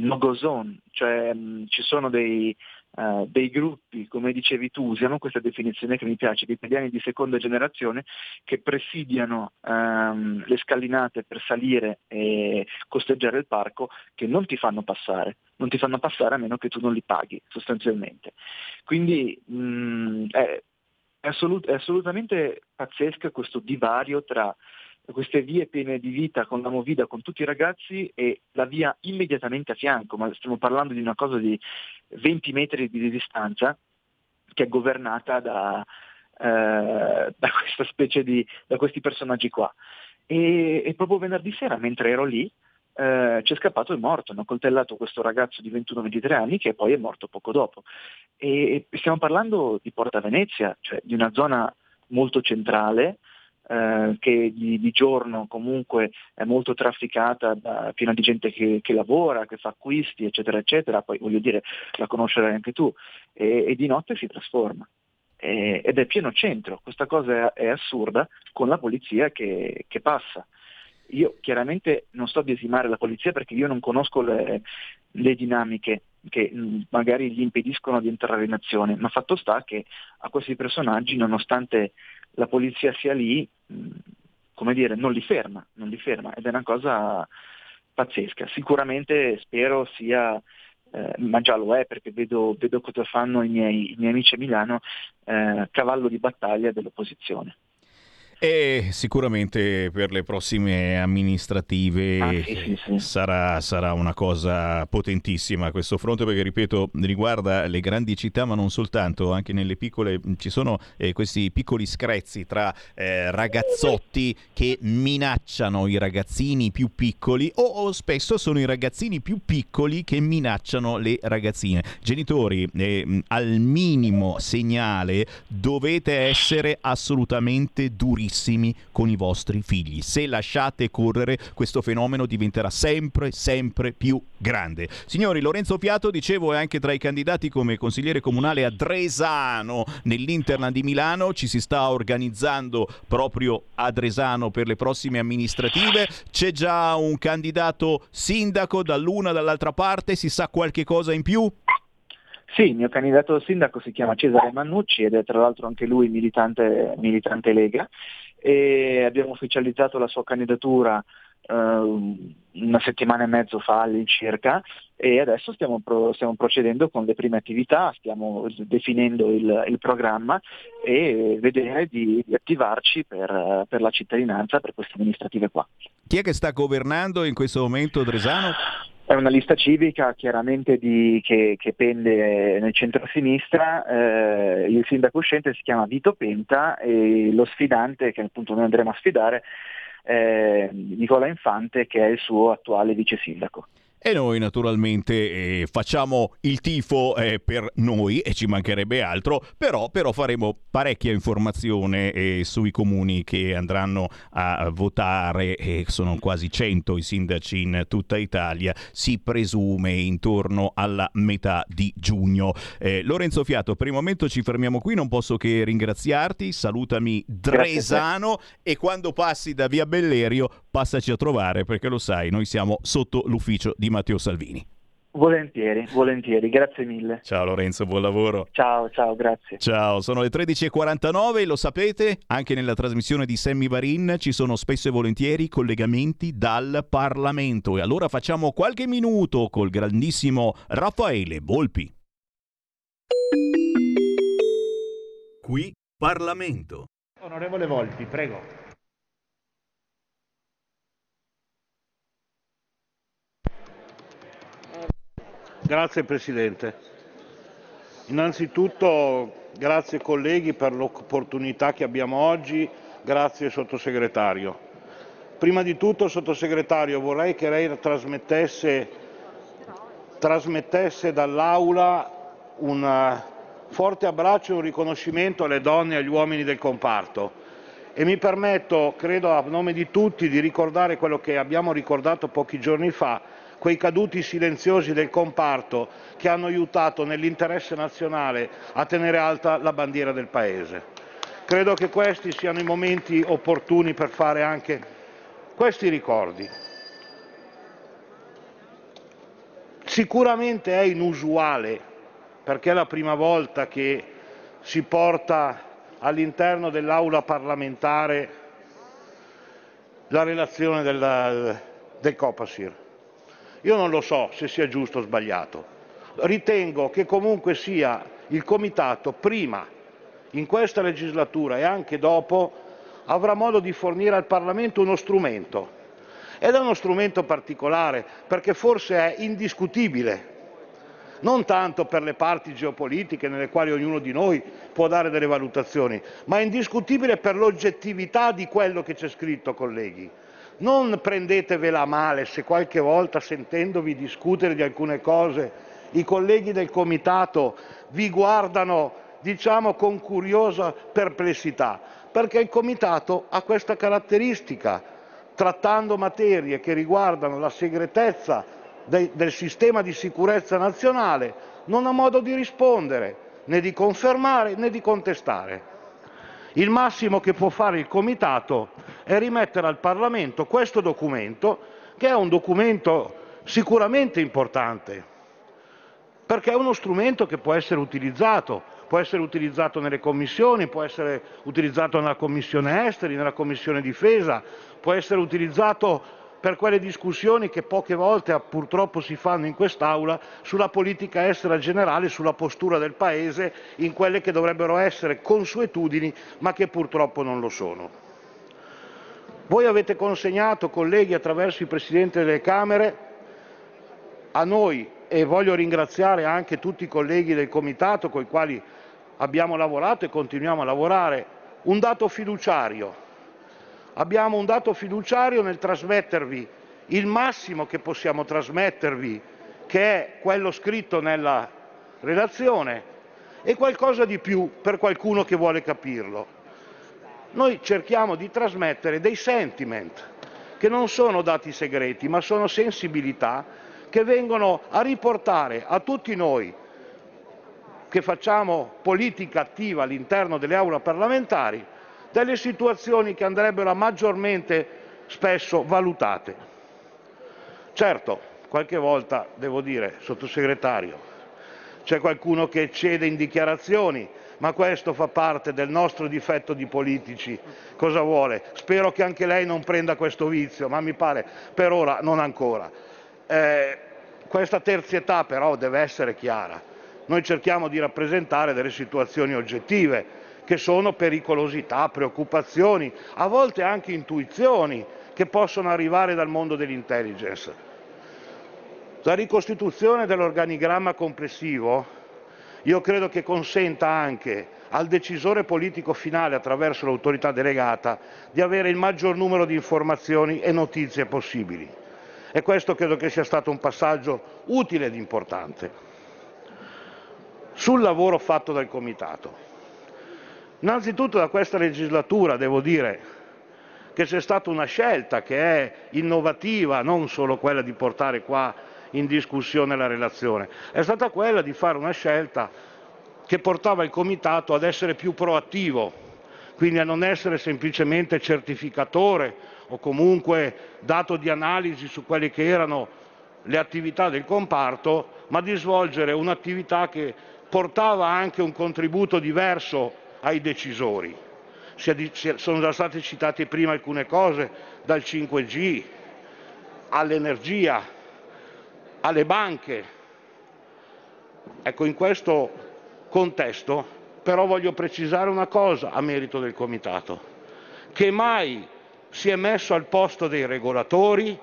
Speaker 6: no-go zone, cioè mh, ci sono dei, eh, dei gruppi, come dicevi tu, usiamo questa definizione che mi piace, di italiani di seconda generazione che presidiano ehm, le scalinate per salire e costeggiare il parco che non ti fanno passare, non ti fanno passare a meno che tu non li paghi sostanzialmente. Quindi mh, è, è assolut- è assolutamente pazzesco questo divario tra queste vie piene di vita con la movida con tutti i ragazzi e la via immediatamente a fianco, ma stiamo parlando di una cosa di 20 metri di distanza che è governata da, eh, da questa specie di, da questi personaggi qua. E, e proprio venerdì sera, mentre ero lì, eh, c'è scappato e è morto, hanno coltellato questo ragazzo di 21-23 anni che poi è morto poco dopo. E, e stiamo parlando di Porta Venezia, cioè di una zona molto centrale, eh, che di, di, giorno comunque è molto trafficata, da, piena di gente che, che, lavora, che fa acquisti, eccetera, eccetera, poi voglio dire, la conoscerai anche tu, e, e di notte si trasforma. E, ed è pieno centro, questa cosa è, è assurda con la polizia che, che passa. Io chiaramente non sto a desimare la polizia perché io non conosco le, le dinamiche che mm, magari gli impediscono di entrare in azione, ma fatto sta che a questi personaggi, nonostante la polizia sia lì, mm, come dire, non li ferma, non li ferma ed è una cosa pazzesca. Sicuramente spero sia, eh, ma già lo è perché vedo, vedo cosa fanno i miei, i miei, amici a Milano, eh, cavallo di battaglia dell'opposizione.
Speaker 2: E sicuramente per le prossime amministrative
Speaker 6: ah, sì, sì.
Speaker 2: Sarà, sarà, una cosa potentissima questo fronte perché ripeto riguarda le grandi città ma non soltanto, anche nelle piccole ci sono eh, questi piccoli screzzi tra eh, ragazzotti che minacciano i ragazzini più piccoli o, o, spesso sono i ragazzini più piccoli che minacciano le ragazzine. Genitori, eh, al minimo segnale dovete essere assolutamente durissimi durissimi con i vostri figli. Se lasciate correre, questo fenomeno diventerà sempre, sempre più grande. Signori, Lorenzo Fiato, dicevo, è anche tra i candidati come consigliere comunale a Dresano, nell'Interland di Milano. Ci si sta organizzando proprio a Dresano per le prossime amministrative. C'è già un candidato sindaco dall'una dall'altra parte, si sa qualche cosa in più?
Speaker 6: Sì, il mio candidato sindaco si chiama Cesare Mannucci ed è tra l'altro anche lui militante, militante Lega e abbiamo ufficializzato la sua candidatura eh, una settimana e mezzo fa all'incirca e adesso stiamo, pro- stiamo, procedendo con le prime attività, stiamo definendo il, il programma e vedere di, di attivarci per, per la cittadinanza, per queste amministrative qua.
Speaker 2: Chi è che sta governando in questo momento Dresano?
Speaker 6: È una lista civica chiaramente di, che, che, pende nel centro-sinistra, eh, il sindaco uscente si chiama Vito Penta e lo sfidante che appunto noi andremo a sfidare è Nicola Infante che è il suo attuale vice sindaco.
Speaker 2: E noi naturalmente eh, facciamo il tifo eh, per noi e ci mancherebbe altro, però, però faremo parecchia informazione eh, sui comuni che andranno a votare, e sono quasi 100 i sindaci in tutta Italia, si presume intorno alla metà di giugno. Eh, Lorenzo Fiato, per il momento ci fermiamo qui, non posso che ringraziarti, salutami Dresano e quando passi da via Bellerio passaci a trovare perché lo sai, noi siamo sotto l'ufficio di Matteo Salvini.
Speaker 6: Volentieri, volentieri, grazie mille.
Speaker 2: Ciao Lorenzo, buon lavoro.
Speaker 6: Ciao, ciao, grazie.
Speaker 2: Ciao, sono le 13.49, lo sapete, anche nella trasmissione di Sammy Varin ci sono spesso e volentieri collegamenti dal Parlamento e allora facciamo qualche minuto col grandissimo Raffaele Volpi. Qui Parlamento.
Speaker 7: Onorevole Volpi, prego.
Speaker 8: Grazie Presidente. Innanzitutto grazie colleghi per l'opportunità che abbiamo oggi, grazie Sottosegretario. Prima di tutto Sottosegretario vorrei che lei trasmettesse, trasmettesse dall'Aula un forte abbraccio e un riconoscimento alle donne e agli uomini del comparto e mi permetto, credo a nome di tutti, di ricordare quello che abbiamo ricordato pochi giorni fa quei caduti silenziosi del comparto che hanno aiutato nell'interesse nazionale a tenere alta la bandiera del Paese. Credo che questi siano i momenti opportuni per fare anche questi ricordi. Sicuramente è inusuale, perché è la prima volta che si porta all'interno dell'aula parlamentare la relazione del, del Copasir. Io non lo so se sia giusto o sbagliato. Ritengo che comunque sia il Comitato prima, in questa legislatura e anche dopo, avrà modo di fornire al Parlamento uno strumento. Ed è uno strumento particolare perché forse è indiscutibile, non tanto per le parti geopolitiche nelle quali ognuno di noi può dare delle valutazioni, ma è indiscutibile per l'oggettività di quello che c'è scritto, colleghi. Non prendetevela male se qualche volta sentendovi discutere di alcune cose i colleghi del comitato vi guardano diciamo con curiosa perplessità, perché il Comitato ha questa caratteristica, trattando materie che riguardano la segretezza de- del sistema di sicurezza nazionale, non ha modo di rispondere, né di confermare né di contestare. Il massimo che può fare il Comitato è rimettere al Parlamento questo documento, che è un documento sicuramente importante, perché è uno strumento che può essere utilizzato, può essere utilizzato nelle commissioni, può essere utilizzato nella Commissione Esteri, nella Commissione Difesa, può essere utilizzato per quelle discussioni che poche volte purtroppo si fanno in quest'Aula sulla politica estera generale, sulla postura del Paese in quelle che dovrebbero essere consuetudini ma che purtroppo non lo sono. Voi avete consegnato, colleghi, attraverso i Presidenti delle Camere, a noi e voglio ringraziare anche tutti i colleghi del Comitato con i quali abbiamo lavorato e continuiamo a lavorare, un dato fiduciario abbiamo un dato fiduciario nel trasmettervi il massimo che possiamo trasmettervi, che è quello scritto nella relazione, e qualcosa di più per qualcuno che vuole capirlo. Noi cerchiamo di trasmettere dei sentiment, che non sono dati segreti, ma sono sensibilità che vengono a riportare a tutti noi che facciamo politica attiva all'interno delle aule parlamentari delle situazioni che andrebbero maggiormente spesso valutate. Certo, qualche volta devo dire, sottosegretario, c'è qualcuno che cede in dichiarazioni, ma questo fa parte del nostro difetto di politici. Cosa vuole? Spero che anche lei non prenda questo vizio, ma mi pare per ora non ancora. Eh, questa terzietà però deve essere chiara. Noi cerchiamo di rappresentare delle situazioni oggettive, che sono pericolosità, preoccupazioni, a volte anche intuizioni che possono arrivare dal mondo dell'intelligence. La ricostituzione dell'organigramma complessivo io credo che consenta anche al decisore politico finale attraverso l'autorità delegata di avere il maggior numero di informazioni e notizie possibili. E questo credo che sia stato un passaggio utile ed importante. Sul lavoro fatto dal Comitato. Innanzitutto da questa legislatura devo dire che c'è stata una scelta che è innovativa, non solo quella di portare qua in discussione la relazione, è stata quella di fare una scelta che portava il Comitato ad essere più proattivo, quindi a non essere semplicemente certificatore o comunque dato di analisi su quelle che erano le attività del comparto, ma di svolgere un'attività che portava anche un contributo diverso ai decisori. Sono già state citate prima alcune cose, dal 5G all'energia, alle banche. Ecco, in questo contesto però voglio precisare una cosa a merito del Comitato, che mai si è messo al posto dei regolatori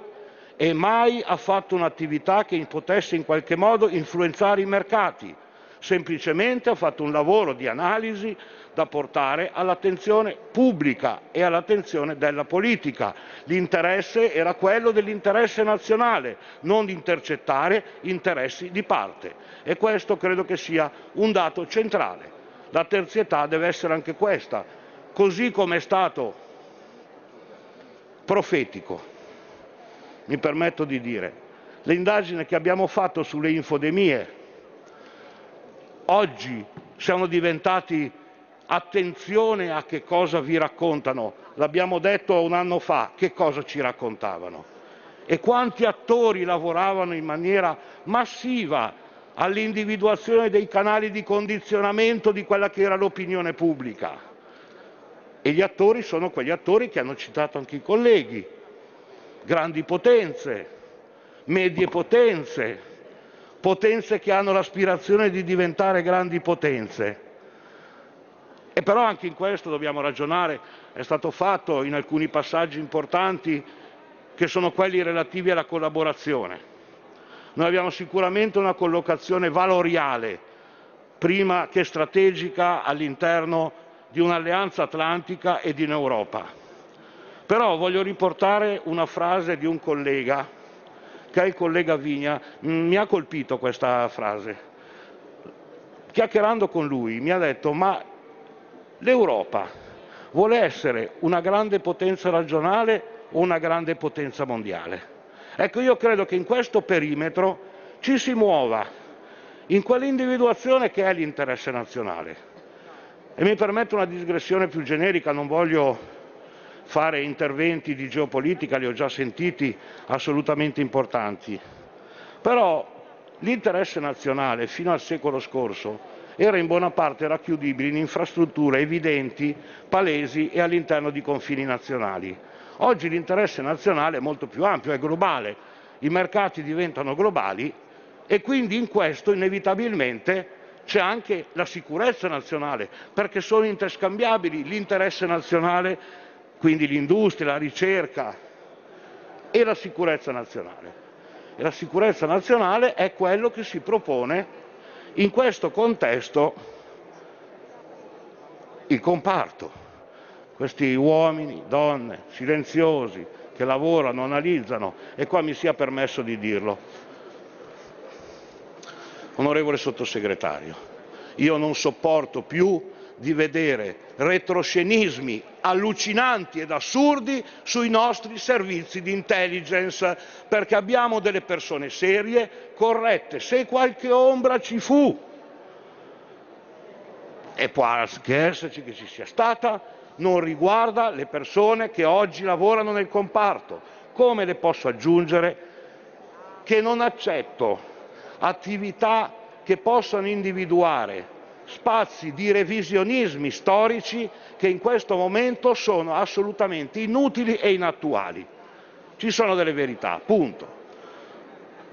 Speaker 8: e mai ha fatto un'attività che potesse in qualche modo influenzare i mercati, semplicemente ha fatto un lavoro di analisi da portare all'attenzione pubblica e all'attenzione della politica. L'interesse era quello dell'interesse nazionale, non di intercettare interessi di parte e questo credo che sia un dato centrale. La terzietà deve essere anche questa, così come è stato profetico, mi permetto di dire, l'indagine che abbiamo fatto sulle infodemie, oggi siamo diventati attenzione a che cosa vi raccontano. L'abbiamo detto un anno fa, che cosa ci raccontavano. E quanti attori lavoravano in maniera massiva all'individuazione dei canali di condizionamento di quella che era l'opinione pubblica. E gli attori sono quegli attori che hanno citato anche i colleghi, grandi potenze, medie potenze, potenze che hanno l'aspirazione di diventare grandi potenze e però anche in questo dobbiamo ragionare, è stato fatto in alcuni passaggi importanti che sono quelli relativi alla collaborazione. Noi abbiamo sicuramente una collocazione valoriale, prima che strategica, all'interno di un'alleanza atlantica e di un'Europa. Però voglio riportare una frase di un collega, che è il collega Vigna, mi ha colpito questa frase. Chiacchierando con lui mi ha detto ma l'Europa vuole essere una grande potenza regionale o una grande potenza mondiale. Ecco, io credo che in questo perimetro ci si muova in quell'individuazione che è l'interesse nazionale. E mi permetto una digressione più generica, non voglio fare interventi di geopolitica, li ho già sentiti assolutamente importanti. Però l'interesse nazionale fino al secolo scorso era in buona parte racchiudibile in infrastrutture evidenti, palesi e all'interno di confini nazionali. Oggi l'interesse nazionale è molto più ampio, è globale, i mercati diventano globali e quindi in questo inevitabilmente c'è anche la sicurezza nazionale, perché sono interscambiabili l'interesse nazionale, quindi l'industria, la ricerca e la sicurezza nazionale. E la sicurezza nazionale è quello che si propone in questo contesto il comparto. Questi uomini, donne, silenziosi, che lavorano, analizzano, e qua mi sia permesso di dirlo. Onorevole sottosegretario, io non sopporto più di vedere retroscenismi allucinanti ed assurdi sui nostri servizi di intelligence, perché abbiamo delle persone serie, corrette. Se qualche ombra ci fu, e può anche esserci che ci sia stata, non riguarda le persone che oggi lavorano nel comparto. Come le posso aggiungere che non accetto attività che possano individuare spazi di revisionismi storici che in questo momento sono assolutamente inutili e inattuali. Ci sono delle verità, punto.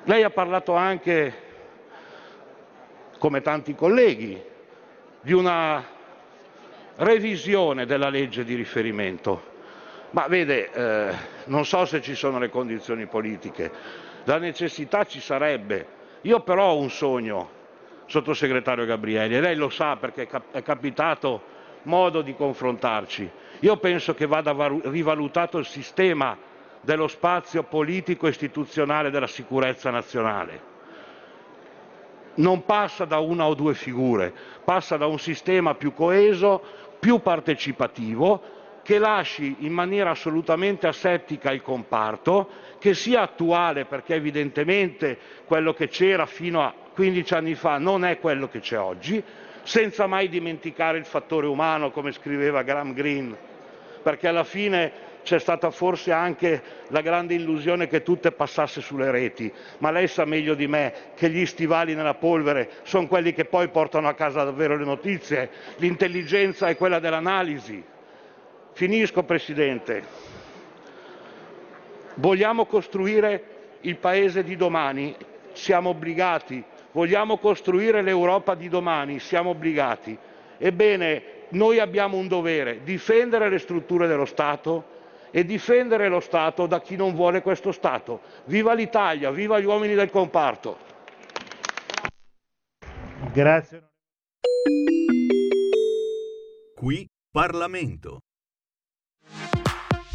Speaker 8: Lei ha parlato anche, come tanti colleghi, di una revisione della legge di riferimento. Ma vede, eh, non so se ci sono le condizioni politiche, la necessità ci sarebbe. Io però ho un sogno, sottosegretario Gabrielli, e lei lo sa perché è capitato modo di confrontarci. Io penso che vada rivalutato il sistema dello spazio politico istituzionale della sicurezza nazionale. Non passa da una o due figure, passa da un sistema più coeso, più partecipativo, che lasci in maniera assolutamente asettica il comparto, che sia attuale perché evidentemente quello che c'era fino a 15 anni fa non è quello che c'è oggi, senza mai dimenticare il fattore umano, come scriveva Graham Greene, perché alla fine c'è stata forse anche la grande illusione che tutto passasse sulle reti, ma lei sa meglio di me che gli stivali nella polvere sono quelli che poi portano a casa davvero le notizie, l'intelligenza è quella dell'analisi. Finisco, Presidente. Vogliamo costruire il Paese di domani? Siamo obbligati vogliamo costruire l'Europa di domani, siamo obbligati. Ebbene, noi abbiamo un dovere, difendere le strutture dello Stato e difendere lo Stato da chi non vuole questo Stato. Viva l'Italia, viva gli uomini del comparto.
Speaker 7: Grazie.
Speaker 2: Qui Parlamento.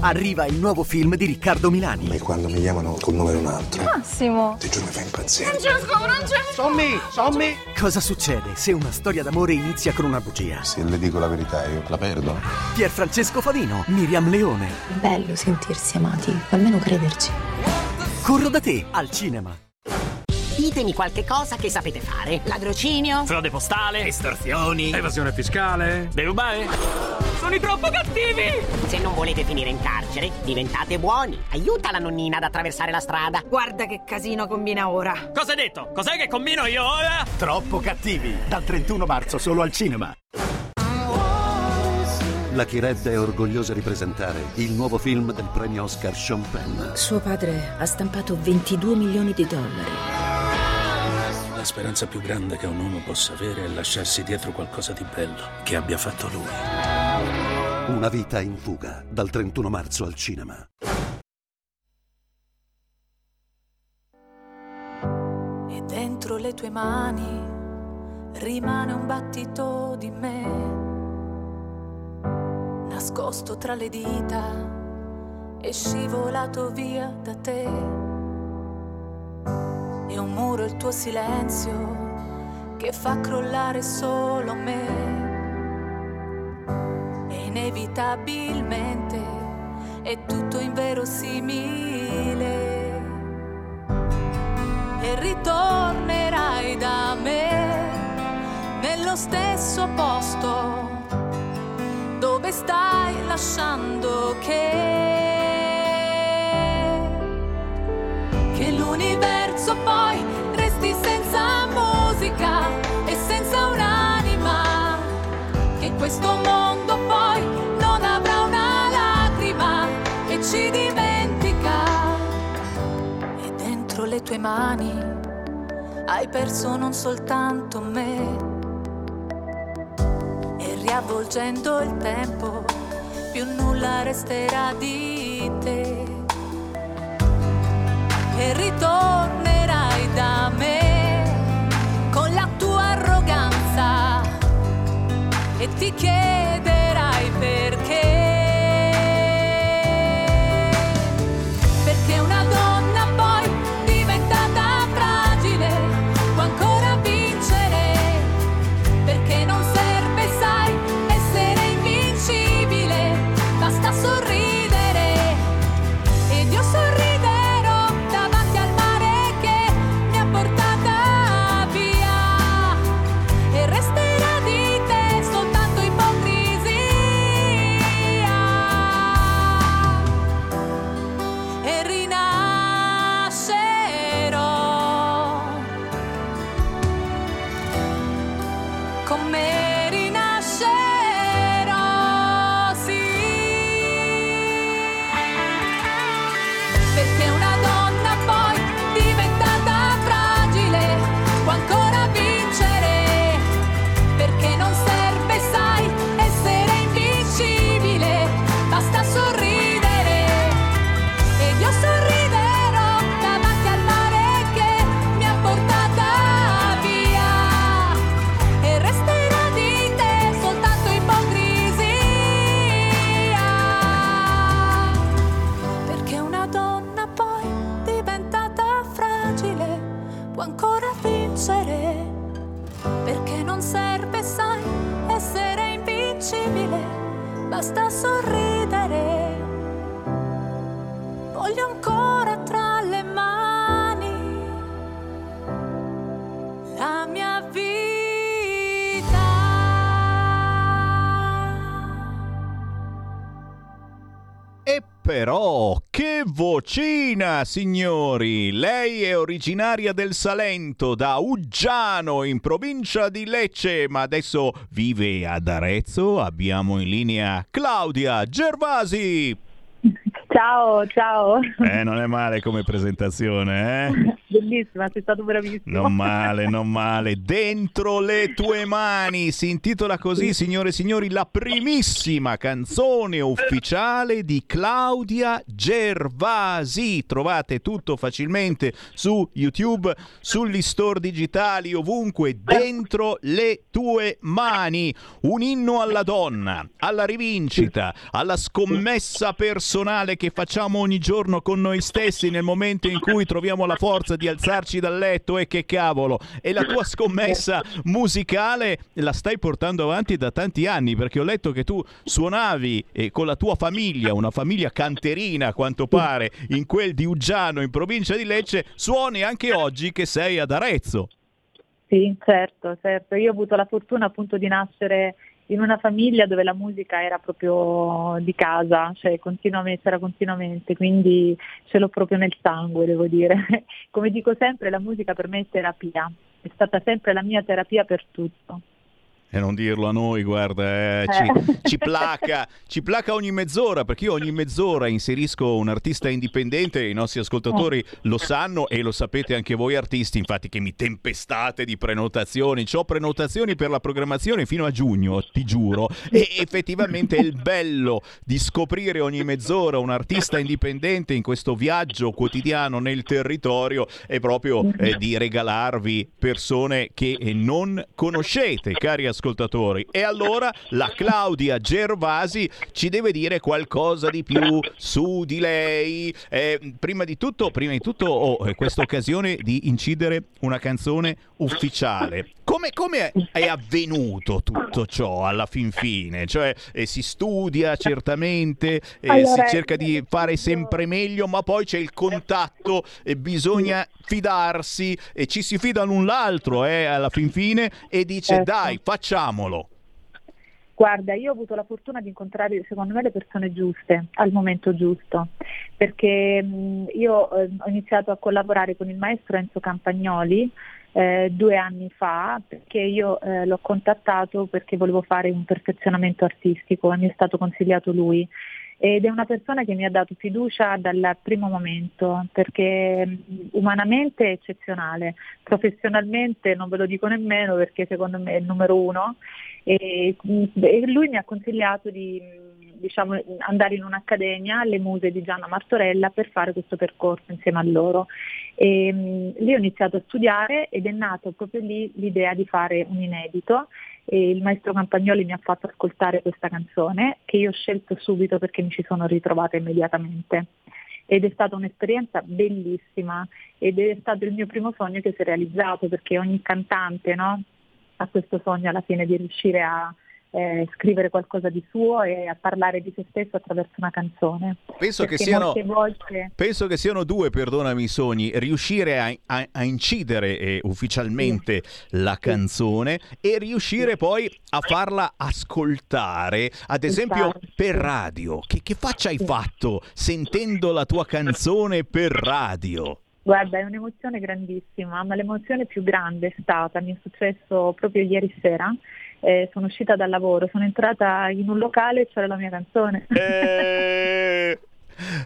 Speaker 9: Arriva il nuovo film di Riccardo Milani.
Speaker 10: E quando mi chiamano col nome di un altro.
Speaker 11: Massimo.
Speaker 10: Ti giuro mi fa impazzire.
Speaker 11: Francesco, Francesco.
Speaker 12: Sommi, sommi.
Speaker 9: Cosa succede se una storia d'amore inizia con una bugia?
Speaker 10: Se le dico la verità io la perdo.
Speaker 9: Pier Francesco Favino, Miriam Leone.
Speaker 11: È bello sentirsi amati, almeno crederci.
Speaker 9: Corro da te al cinema.
Speaker 11: Ditemi qualche cosa che sapete fare. Ladrocinio?
Speaker 13: Frode postale?
Speaker 9: Estorsioni?
Speaker 13: Evasione fiscale? Derubare?
Speaker 11: Sono troppo cattivi! Se non volete finire in carcere, diventate buoni. Aiuta la nonnina ad attraversare la strada.
Speaker 14: Guarda che casino combina ora.
Speaker 13: Cosa hai detto? Cos'è che combino io ora?
Speaker 9: Troppo cattivi. Dal 31 marzo solo al cinema.
Speaker 15: La Chired è orgogliosa di presentare il nuovo film del premio Oscar Sean Penn.
Speaker 14: Suo padre ha stampato 22 milioni di dollari.
Speaker 16: La speranza più grande che un uomo possa avere è lasciarsi dietro qualcosa di bello che abbia fatto lui.
Speaker 15: Una vita in fuga, dal 31 marzo al cinema.
Speaker 17: E dentro le tue mani rimane un battito di me, nascosto tra le dita e scivolato via da te. E un muro il tuo silenzio che fa crollare solo me. E inevitabilmente è tutto inverosimile e ritornerai da me nello stesso posto dove stai lasciando che che l'universo poi resti senza musica e senza un'anima che questo mondo poi non avrà una lacrima che ci dimentica e dentro le tue mani hai perso non soltanto me. E riavvolgendo il tempo, più nulla resterà di te. E ritornerai da me con la tua arroganza e ti chiederai perché.
Speaker 2: Però, che vocina, signori! Lei è originaria del Salento, da Uggiano, in provincia di Lecce, ma adesso vive ad Arezzo. Abbiamo in linea Claudia Gervasi.
Speaker 18: Ciao, ciao.
Speaker 2: Eh, non è male come presentazione, eh?
Speaker 18: Bellissima, sei stato bravissimo.
Speaker 2: Non male, non male. Dentro le tue mani si intitola così, signore e signori, la primissima canzone ufficiale di Claudia Gervasi. Trovate tutto facilmente su YouTube, sugli store digitali, ovunque. Dentro le tue mani. Un inno alla donna, alla rivincita, alla scommessa personale che facciamo ogni giorno con noi stessi nel momento in cui troviamo la forza di alzarci dal letto e che cavolo. E la tua scommessa musicale la stai portando avanti da tanti anni perché ho letto che tu suonavi eh, con la tua famiglia, una famiglia canterina a quanto pare, in quel di Uggiano in provincia di Lecce, suoni anche oggi che sei ad Arezzo.
Speaker 18: Sì, certo, certo. Io ho avuto la fortuna appunto di nascere in una famiglia dove la musica era proprio di casa, cioè continuamente, c'era continuamente, quindi ce l'ho proprio nel sangue, devo dire. Come dico sempre, la musica per me è terapia, è stata sempre la mia terapia per tutto.
Speaker 2: E non dirlo a noi, guarda, eh, ci,
Speaker 18: Eh.
Speaker 2: ci placa, ci placa ogni mezz'ora, perché io ogni mezz'ora inserisco un artista indipendente, i nostri ascoltatori lo sanno e lo sapete anche voi artisti, infatti che mi tempestate di prenotazioni, ho prenotazioni per la programmazione fino a giugno, ti giuro, e effettivamente il bello di scoprire ogni mezz'ora un artista indipendente in questo viaggio quotidiano nel territorio è proprio eh, di regalarvi persone che eh, non conoscete, cari ascoltatori. E allora la Claudia Gervasi ci deve dire qualcosa di più su di lei. Eh, prima di tutto, prima di tutto ho eh, questa occasione di incidere una canzone ufficiale. Come, come è, è avvenuto tutto ciò alla fin fine? Cioè eh, si studia certamente, eh,
Speaker 18: Allora,
Speaker 2: si cerca di fare sempre meglio, ma poi c'è il contatto e bisogna fidarsi e ci si fida l'un l'altro eh, alla fin fine e dice
Speaker 18: Certo.
Speaker 2: dai facciamolo.
Speaker 18: Guarda, io ho avuto la fortuna di incontrare secondo me le persone giuste al momento giusto, perché mh, io eh, ho iniziato a collaborare con il maestro Enzo Campagnoli eh, due anni fa, perché io eh, l'ho contattato perché volevo fare un perfezionamento artistico e mi è stato consigliato lui. Ed è una persona che mi ha dato fiducia dal primo momento, perché umanamente è eccezionale, professionalmente non ve lo dico nemmeno perché secondo me è il numero uno. E, e lui mi ha consigliato di diciamo, andare in un'accademia alle muse di Gianna Martorella per fare questo percorso insieme a loro. E, lì ho iniziato a studiare ed è nato proprio lì l'idea di fare un inedito e il maestro Campagnoli mi ha fatto ascoltare questa canzone che io ho scelto subito perché mi ci sono ritrovata immediatamente. Ed è stata un'esperienza bellissima. Ed è stato il mio primo sogno che si è realizzato perché ogni cantante no, ha questo sogno alla fine di riuscire a eh, scrivere qualcosa di suo e a parlare di se stesso attraverso una canzone.
Speaker 2: Penso che siano,
Speaker 18: volte
Speaker 2: penso che siano due, perdonami i sogni, riuscire a, a- a incidere eh, ufficialmente la canzone e riuscire poi a farla ascoltare, ad esempio
Speaker 18: Esatto.
Speaker 2: per radio. Che, che faccia hai fatto sentendo la tua canzone per radio?
Speaker 18: Guarda, è un'emozione grandissima, ma l'emozione più grande è stata, mi è successo proprio ieri sera, eh, sono uscita dal lavoro, sono entrata in un locale e c'era la mia canzone.
Speaker 2: Eh,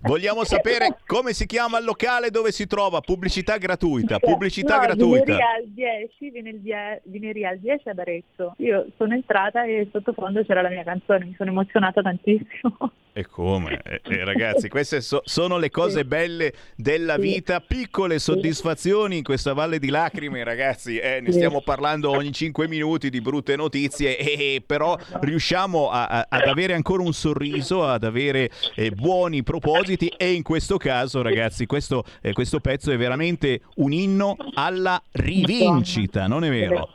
Speaker 2: Vogliamo sapere come si chiama il locale dove si trova? Pubblicità gratuita, pubblicità
Speaker 18: no,
Speaker 2: gratuita.
Speaker 18: Vineria al 10, viene il die- Vineria al 10 ad Arezzo. Io sono entrata e sottofondo c'era la mia canzone, mi sono emozionata tantissimo.
Speaker 2: E come? Eh, eh, ragazzi, queste so- sono le cose belle della vita, piccole soddisfazioni in questa valle di lacrime, ragazzi. eh, ne stiamo parlando ogni 5 minuti di brutte notizie, e, e però riusciamo a- a- ad avere ancora un sorriso, ad avere eh, buoni propositi e in questo caso, ragazzi, questo, eh, questo pezzo è veramente un inno alla rivincita, non è vero?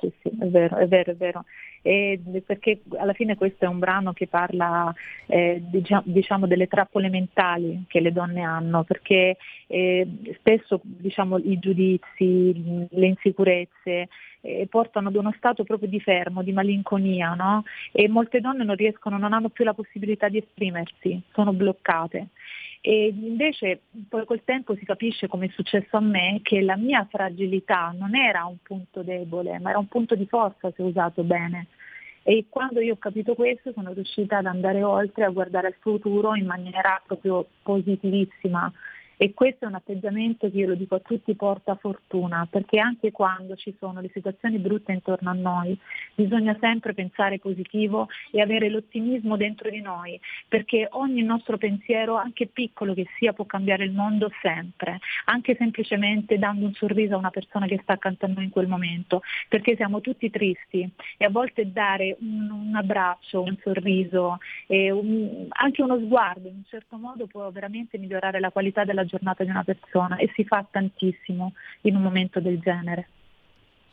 Speaker 18: Sì, sì, è vero, è vero, è vero. E perché alla fine questo è un brano che parla eh, dicia- diciamo delle trappole mentali che le donne hanno, perché eh, spesso diciamo, i giudizi, le insicurezze eh, portano ad uno stato proprio di fermo, di malinconia, no? E molte donne non riescono, non hanno più la possibilità di esprimersi, sono bloccate. E invece poi col tempo si capisce, come è successo a me, che la mia fragilità non era un punto debole, ma era un punto di forza se usato bene. E quando io ho capito questo sono riuscita ad andare oltre, a guardare al futuro in maniera proprio positivissima E questo è un atteggiamento che io lo dico a tutti porta fortuna, perché anche quando ci sono le situazioni brutte intorno a noi, bisogna sempre pensare positivo e avere l'ottimismo dentro di noi, perché ogni nostro pensiero, anche piccolo che sia, può cambiare il mondo sempre, anche semplicemente dando un sorriso a una persona che sta accanto a noi in quel momento, perché siamo tutti tristi e a volte dare un, un abbraccio, un sorriso un, anche uno sguardo in un certo modo può veramente migliorare la qualità della giornata di una persona e si fa tantissimo in un momento del genere.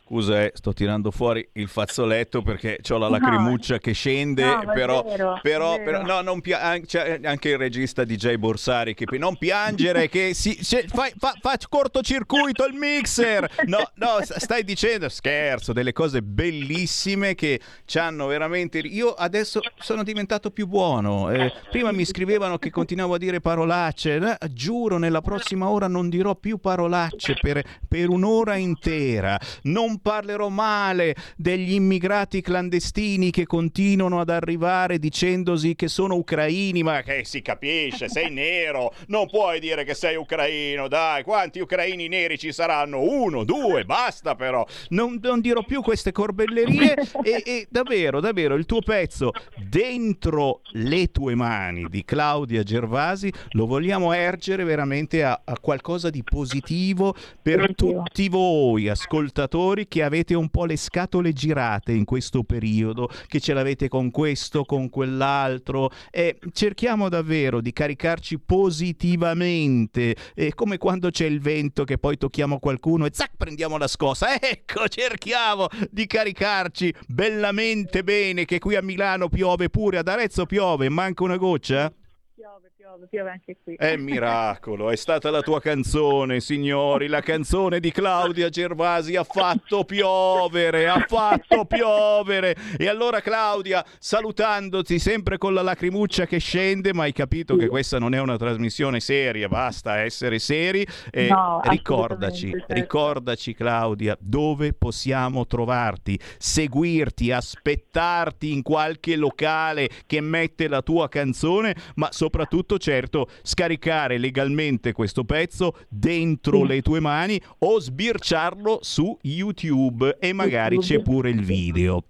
Speaker 2: Scusa, eh, sto tirando fuori il fazzoletto perché ho la lacrimuccia no, che scende,
Speaker 18: no,
Speaker 2: però,
Speaker 18: vero,
Speaker 2: però, però, no, non pia- c'è anche il regista DJ Borsari che non piangere che si, fai, fa, fa cortocircuito il mixer. No, no, stai dicendo scherzo, delle cose bellissime che ci hanno veramente Io adesso sono diventato più buono. Eh, prima mi scrivevano che continuavo a dire parolacce. Eh, giuro, nella prossima ora non dirò più parolacce per, per un'ora intera. Non parlerò male degli immigrati clandestini che continuano ad arrivare dicendosi che sono ucraini, ma che si capisce, sei nero, non puoi dire che sei ucraino, dai, quanti ucraini neri ci saranno? Uno, due, basta però, non, non dirò più queste corbellerie e, e davvero, davvero, il tuo pezzo dentro le tue mani di Claudia Gervasi lo vogliamo ergere veramente a, a qualcosa di positivo per tutti voi ascoltatori che avete un po' le scatole girate in questo periodo, che ce l'avete con questo, con quell'altro e cerchiamo davvero di caricarci positivamente, è come quando c'è il vento che poi tocchiamo qualcuno e zac prendiamo la scossa, ecco cerchiamo di caricarci bellamente bene che qui a Milano piove pure, ad Arezzo piove, manca una goccia?
Speaker 18: Piove, piove, piove anche qui.
Speaker 2: È miracolo, è stata la tua canzone, signori. La canzone di Claudia Gervasi ha fatto piovere, ha fatto piovere. E allora, Claudia, salutandoti sempre con la lacrimuccia che scende, ma hai capito che questa non è una trasmissione seria, basta essere seri. E
Speaker 18: No,
Speaker 2: ricordaci,
Speaker 18: certo.
Speaker 2: ricordaci, Claudia, dove possiamo trovarti, seguirti, aspettarti in qualche locale che mette la tua canzone, ma soprattutto, certo, scaricare legalmente questo pezzo dentro
Speaker 18: Sì.
Speaker 2: le tue mani o sbirciarlo su YouTube e magari c'è
Speaker 18: YouTube.
Speaker 2: pure il video.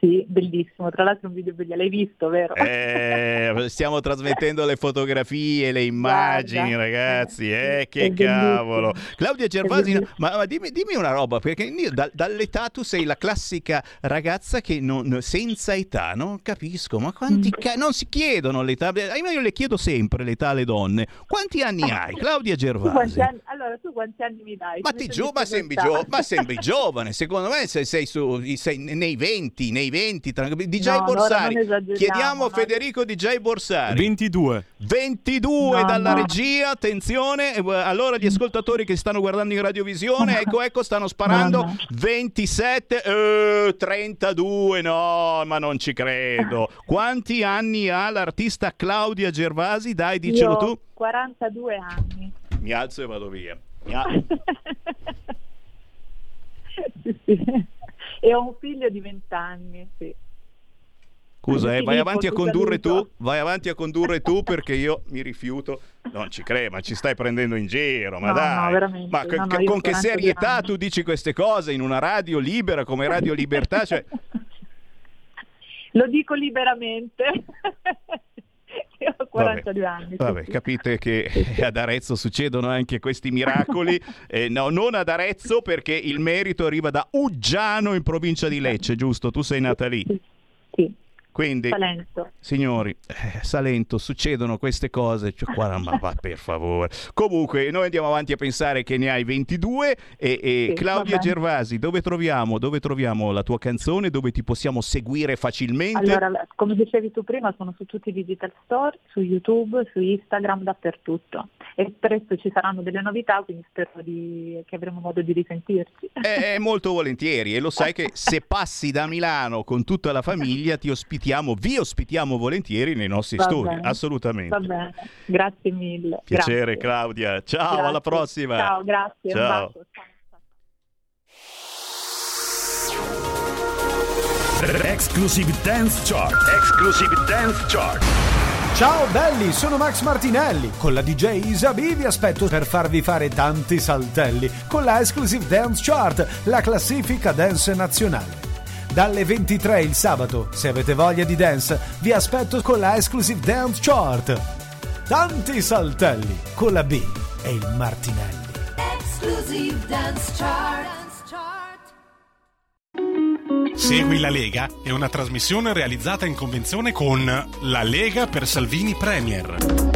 Speaker 18: Sì, bellissimo. Tra l'altro un video bellissimo. L'hai visto, vero?
Speaker 2: Eh, stiamo trasmettendo le fotografie, le immagini,
Speaker 18: Guarda,
Speaker 2: ragazzi. Eh, che cavolo. Claudia Gervasi, ma, ma dimmi, dimmi una roba, perché io da- dall'età tu sei la classica ragazza che non, senza età, non capisco, ma
Speaker 18: Mm.
Speaker 2: quanti ca- non si chiedono l'età? Eh, Io le chiedo sempre l'età alle donne. Quanti anni hai, Claudia Gervasi?
Speaker 18: anni- allora, tu quanti anni mi dai?
Speaker 2: Ma, ti
Speaker 18: in
Speaker 2: ma, sembri gio- ma sembri giovane, secondo me sei, sei su- sei nei 20, nei 20, tranquilli. DJ
Speaker 18: No,
Speaker 2: Borsari,
Speaker 18: esageriamo,
Speaker 2: chiediamo a. Federico DJ Borsari.
Speaker 19: 22.
Speaker 2: 22
Speaker 18: No,
Speaker 2: dalla
Speaker 18: no.
Speaker 2: regia, attenzione, eh, allora gli ascoltatori che stanno guardando in radiovisione, ecco ecco stanno sparando,
Speaker 18: No, no.
Speaker 2: 27, eh, 32, no, ma non ci credo. Quanti anni ha l'artista Claudia Gervasi? Dai, dicelo
Speaker 18: Io
Speaker 2: tu.
Speaker 18: 42 anni.
Speaker 2: Mi alzo e vado via. Mi al-
Speaker 18: Sì, sì. E ho un figlio di 20 anni, sì.
Speaker 2: Scusa, eh, vai avanti a condurre tu, vai avanti a condurre tu perché io mi rifiuto. Non ci credo, ma ci stai prendendo in giro, ma
Speaker 18: No,
Speaker 2: dai.
Speaker 18: no,
Speaker 2: ma
Speaker 18: no, io
Speaker 2: con che
Speaker 18: 42
Speaker 2: serietà tu dici queste cose in una radio libera come Radio Libertà? Cioè,
Speaker 18: Lo dico liberamente. Io ho 42 anni. sì,
Speaker 2: Vabbè,
Speaker 18: sì.
Speaker 2: capite che ad Arezzo succedono anche questi miracoli. Eh, no, non ad Arezzo perché il merito arriva da Uggiano in provincia di Lecce, giusto? Tu sei nata lì.
Speaker 18: Sì.
Speaker 2: Quindi,
Speaker 18: Salento.
Speaker 2: signori, eh, Salento, succedono queste cose. Cioè, qua, ma va, per favore. Comunque, noi andiamo avanti a pensare che ne hai 22. E, e
Speaker 18: Sì,
Speaker 2: Claudia
Speaker 18: va bene.
Speaker 2: Gervasi, dove troviamo, dove troviamo la tua canzone? Dove ti possiamo seguire facilmente?
Speaker 18: Allora, come dicevi tu prima, sono su tutti i digital store, su YouTube, su Instagram, dappertutto. E presto ci saranno delle novità, quindi spero di- che avremo modo di risentirci.
Speaker 2: Eh, eh, molto volentieri e lo sai che se passi da Milano con tutta la famiglia ti ospitiamo, vi ospitiamo volentieri nei nostri
Speaker 18: Va
Speaker 2: studi,
Speaker 18: bene.
Speaker 2: assolutamente.
Speaker 18: Va bene, grazie mille.
Speaker 2: Piacere
Speaker 18: Grazie.
Speaker 2: Claudia, ciao,
Speaker 18: Grazie.
Speaker 2: alla prossima.
Speaker 18: Ciao, grazie. un
Speaker 2: Ciao.
Speaker 18: bacio.
Speaker 20: Exclusive Dance Chart. Exclusive Dance Chart. Ciao belli, sono Max Martinelli. Con la DJ Isabi vi aspetto per farvi fare tanti saltelli con la Exclusive Dance Chart, la classifica dance nazionale. Dalle 23 il sabato, se avete voglia di dance, vi aspetto con la Exclusive Dance Chart. Tanti saltelli con la B e il Martinelli.
Speaker 21: Exclusive Dance Chart.
Speaker 22: Segui la Lega è una trasmissione realizzata in convenzione con La Lega per Salvini Premier.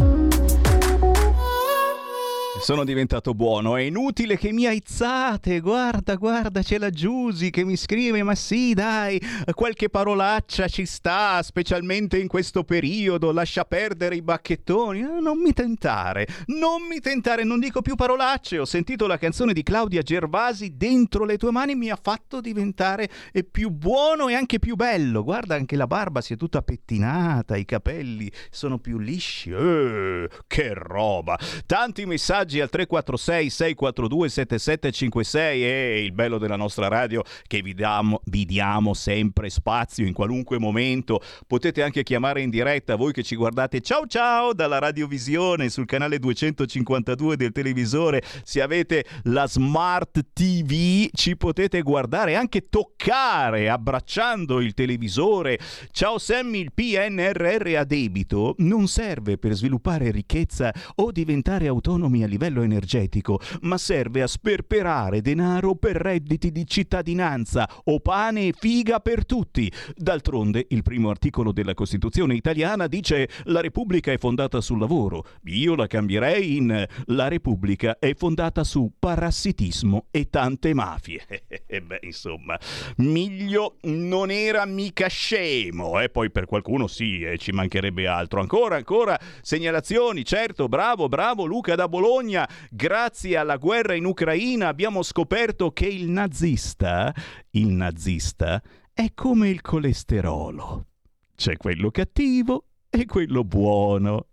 Speaker 2: Sono diventato buono, è inutile che mi aizzate. Guarda, guarda, c'è la Giusy che mi scrive: Ma sì, dai, qualche parolaccia ci sta, specialmente in questo periodo. Lascia perdere i bacchettoni. Eh, non mi tentare, non mi tentare, non dico più parolacce. Ho sentito la canzone di Claudia Gervasi dentro le tue mani, mi ha fatto diventare più buono e anche più bello. Guarda, anche la barba si è tutta pettinata, i capelli sono più lisci. Eh, che roba! Tanti messaggi al 346 642 7756 e il bello della nostra radio che vi diamo, vi diamo sempre spazio in qualunque momento. Potete anche chiamare in diretta voi che ci guardate ciao ciao dalla radiovisione sul canale 252 del televisore. Se avete la Smart TV ci potete guardare anche toccare abbracciando il televisore. Ciao Sammy, il PNRR a debito non serve per sviluppare ricchezza o diventare autonomi a livello energetico, ma serve a sperperare denaro per redditi di cittadinanza o pane e figa per tutti. D'altronde, il primo articolo della Costituzione italiana dice la Repubblica è fondata sul lavoro. Io la cambierei in la Repubblica è fondata su parassitismo e tante mafie. E beh, insomma, Miglio non era mica scemo, eh? poi per qualcuno sì, eh, ci mancherebbe altro. Ancora, ancora segnalazioni, certo, bravo, bravo Luca da Bologna, grazie alla guerra in Ucraina abbiamo scoperto che il nazista, il nazista, è come il colesterolo. C'è quello cattivo e quello buono.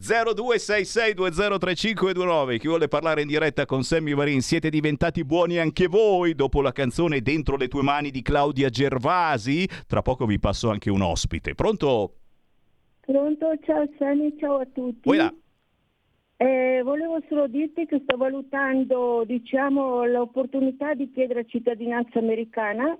Speaker 2: 0266203529. Chi vuole parlare in diretta con Sammy Varin, siete diventati buoni anche voi dopo la canzone Dentro le tue mani di Claudia Gervasi? Tra poco vi passo anche un ospite. Pronto?
Speaker 23: Pronto, ciao Sammy, ciao a tutti. Eh, volevo solo dirti che sto valutando diciamo, l'opportunità di chiedere cittadinanza americana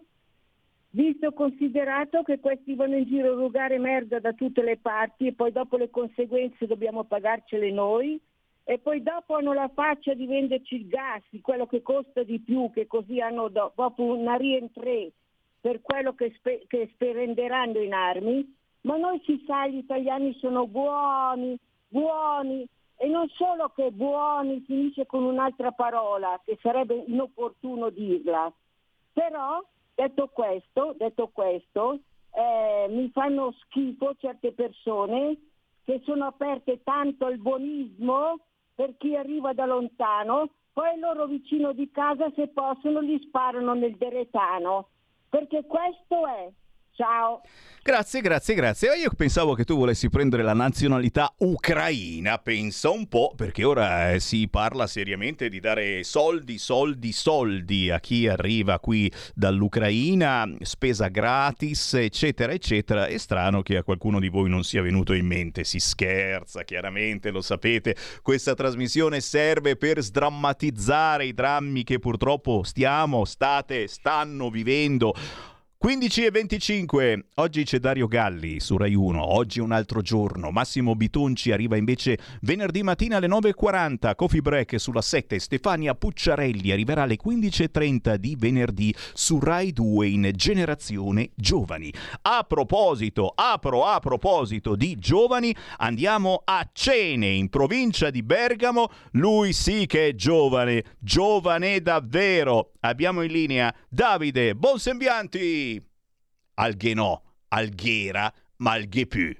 Speaker 23: visto considerato che questi vanno in giro a rubare merda da tutte le parti e poi dopo le conseguenze dobbiamo pagarcele noi e poi dopo hanno la faccia di venderci il gas, quello che costa di più, che così hanno do- dopo una rientrée per quello che, spe- che spenderanno in armi, ma noi si sa gli italiani sono buoni, buoni e non solo che buoni finisce con un'altra parola che sarebbe inopportuno dirla, però Detto questo, detto questo eh, mi fanno schifo certe persone che sono aperte tanto al buonismo per chi arriva da lontano, poi loro vicino di casa se possono gli sparano nel deretano, perché questo è. Ciao.
Speaker 2: Grazie, grazie, grazie. Io pensavo che tu volessi prendere la nazionalità ucraina, pensa un po', perché ora eh, si parla seriamente di dare soldi, soldi, soldi a chi arriva qui dall'Ucraina, spesa gratis, eccetera, eccetera. È strano che a qualcuno di voi non sia venuto in mente, si scherza, chiaramente, lo sapete. Questa trasmissione serve per sdrammatizzare i drammi che purtroppo stiamo, state, stanno vivendo. 15 e 25, oggi c'è Dario Galli su Rai 1, oggi un altro giorno, Massimo Bitonci arriva invece venerdì mattina alle 9.40, Coffee Break sulla 7, Stefania Pucciarelli arriverà alle 15.30 di venerdì su Rai 2 in Generazione Giovani. A proposito, apro a proposito di giovani, andiamo a Cene in provincia di Bergamo, lui sì che è giovane, giovane davvero. Abbiamo in linea Davide Bonsembianti. Alghenò, Alghera, ma Alghepù.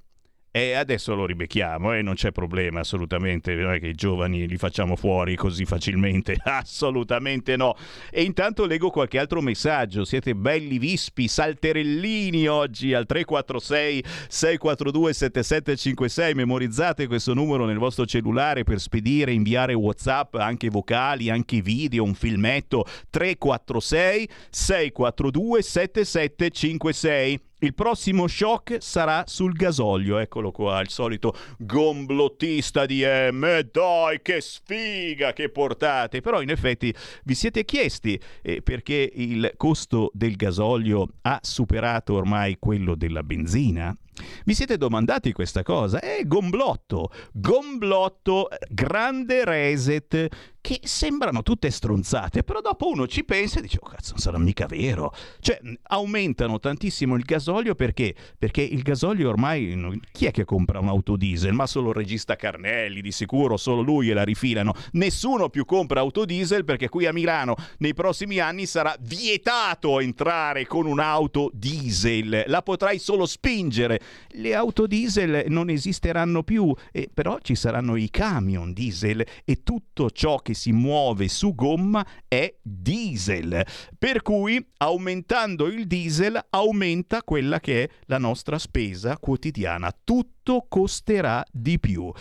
Speaker 2: E adesso lo ribecchiamo e eh? non c'è problema assolutamente, non è che i giovani li facciamo fuori così facilmente, assolutamente no. E intanto leggo qualche altro messaggio, siete belli vispi, salterellini oggi al 346 642 7756, memorizzate questo numero nel vostro cellulare per spedire, inviare Whatsapp, anche vocali, anche video, un filmetto, 346 642 7756 il prossimo shock sarà sul gasolio. Eccolo qua, il solito gomblottista di M. Dai, che sfiga che portate! Però in effetti vi siete chiesti eh, perché il costo del gasolio ha superato ormai quello della benzina? Vi siete domandati questa cosa? È Gomblotto, Gomblotto, grande reset, che sembrano tutte stronzate, però dopo uno ci pensa e dice, oh cazzo, non sarà mica vero. Cioè, aumentano tantissimo il gasolio perché? Perché il gasolio ormai, chi è che compra un'auto diesel? Ma solo il regista Carnelli, di sicuro, solo lui e la rifilano. Nessuno più compra auto diesel perché qui a Milano nei prossimi anni sarà vietato entrare con un'auto diesel. La potrai solo spingere. Le auto diesel non esisteranno più, eh, però ci saranno i camion diesel e tutto ciò che si muove su gomma è diesel. Per cui aumentando il diesel aumenta quella che è la nostra spesa quotidiana. Tutto costerà di più.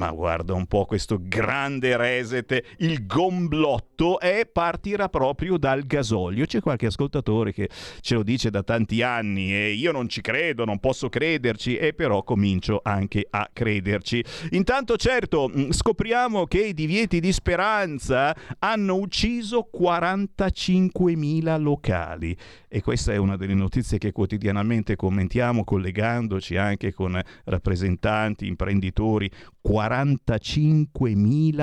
Speaker 2: Ma guarda un po' questo grande reset, il gomblotto e partirà proprio dal gasolio. C'è qualche ascoltatore che ce lo dice da tanti anni e io non ci credo, non posso crederci e però comincio anche a crederci. Intanto certo mm, scopriamo che i divieti di speranza hanno ucciso 45.000 locali e questa è una delle notizie che quotidianamente commentiamo collegandoci anche con rappresentanti, imprenditori. 45.000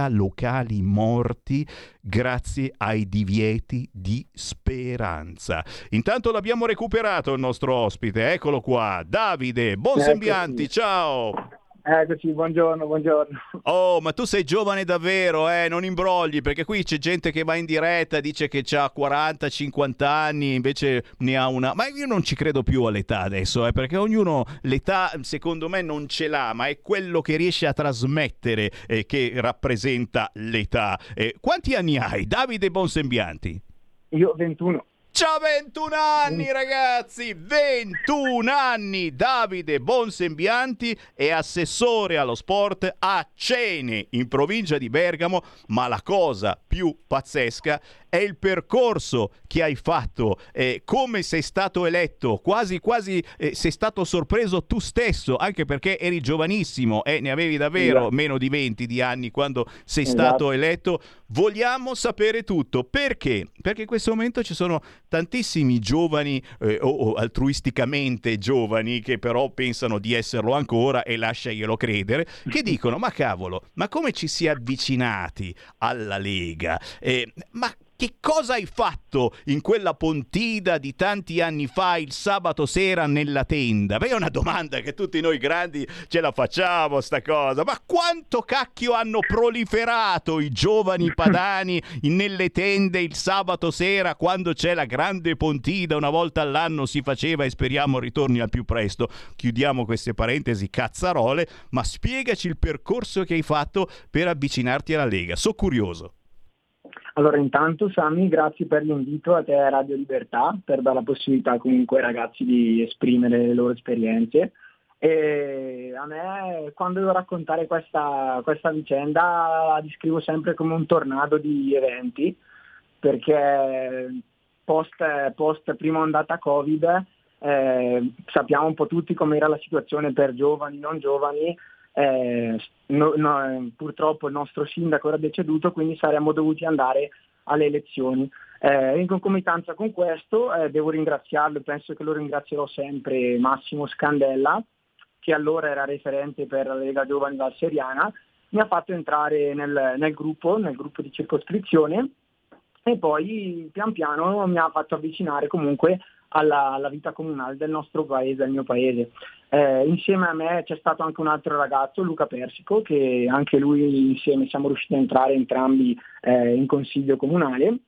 Speaker 2: locali morti grazie ai divieti di speranza. Intanto l'abbiamo recuperato il nostro ospite, eccolo qua, Davide Bonsembianti, ciao!
Speaker 24: Eccoci, buongiorno, buongiorno.
Speaker 2: Oh, ma tu sei giovane davvero, eh? Non imbrogli, perché qui c'è gente che va in diretta, dice che ha 40, 50 anni, invece ne ha una... Ma io non ci credo più all'età adesso, eh? Perché ognuno l'età, secondo me, non ce l'ha, ma è quello che riesce a trasmettere eh, che rappresenta l'età. Eh, quanti anni hai, Davide Bonsembianti?
Speaker 24: Io 21.
Speaker 2: C'ha 21 anni ragazzi, 21 anni, Davide Bonsembianti è assessore allo sport a Cene in provincia di Bergamo, ma la cosa più pazzesca è il percorso che hai fatto, eh, come sei stato eletto, quasi quasi eh, sei stato sorpreso tu stesso, anche perché eri giovanissimo e eh, ne avevi davvero esatto. meno di 20 di anni quando sei esatto. stato eletto. Vogliamo sapere tutto. Perché? Perché in questo momento ci sono tantissimi giovani eh, o, o altruisticamente giovani che però pensano di esserlo ancora e lasciaglielo credere, che dicono ma cavolo, ma come ci si è avvicinati alla Lega? Eh, ma che cosa hai fatto in quella pontida di tanti anni fa il sabato sera nella tenda? Beh, è una domanda che tutti noi grandi ce la facciamo, sta cosa. Ma quanto cacchio hanno proliferato i giovani padani nelle tende il sabato sera quando c'è la grande pontida? Una volta all'anno si faceva e speriamo ritorni al più presto. Chiudiamo queste parentesi cazzarole, ma spiegaci il percorso che hai fatto per avvicinarti alla Lega. So curioso.
Speaker 24: Allora intanto Sammy, grazie per l'invito a te a Radio Libertà, per dare la possibilità comunque ai ragazzi di esprimere le loro esperienze. E a me quando devo raccontare questa, questa vicenda la descrivo sempre come un tornado di eventi, perché post, post prima ondata Covid eh, sappiamo un po' tutti com'era la situazione per giovani, non giovani, eh, no, no, purtroppo il nostro sindaco era deceduto, quindi saremmo dovuti andare alle elezioni. Eh, in concomitanza con questo eh, devo ringraziarlo, penso che lo ringrazierò sempre, Massimo Scandella, che allora era referente per la Lega Giovani Valseriana, mi ha fatto entrare nel, nel, gruppo, nel gruppo di circoscrizione e poi pian piano mi ha fatto avvicinare comunque alla, alla vita comunale del nostro paese, del mio paese. Eh, insieme a me c'è stato anche un altro ragazzo, Luca Persico, che anche lui insieme siamo riusciti a entrare entrambi eh, in consiglio comunale.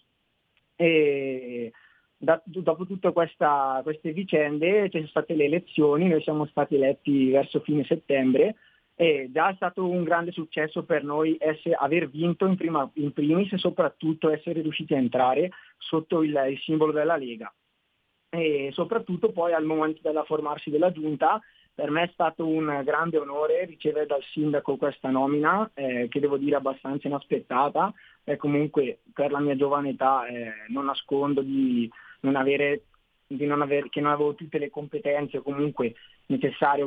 Speaker 24: E da, dopo tutte queste vicende ci sono state le elezioni, noi siamo stati eletti verso fine settembre e già è stato un grande successo per noi essere, aver vinto in, prima, in primis e soprattutto essere riusciti a entrare sotto il, il simbolo della Lega e soprattutto poi al momento della formarsi della giunta per me è stato un grande onore ricevere dal sindaco questa nomina eh, che devo dire abbastanza inaspettata. E comunque per la mia giovane età eh, non nascondo di non avere non aver, che non avevo tutte le competenze comunque necessarie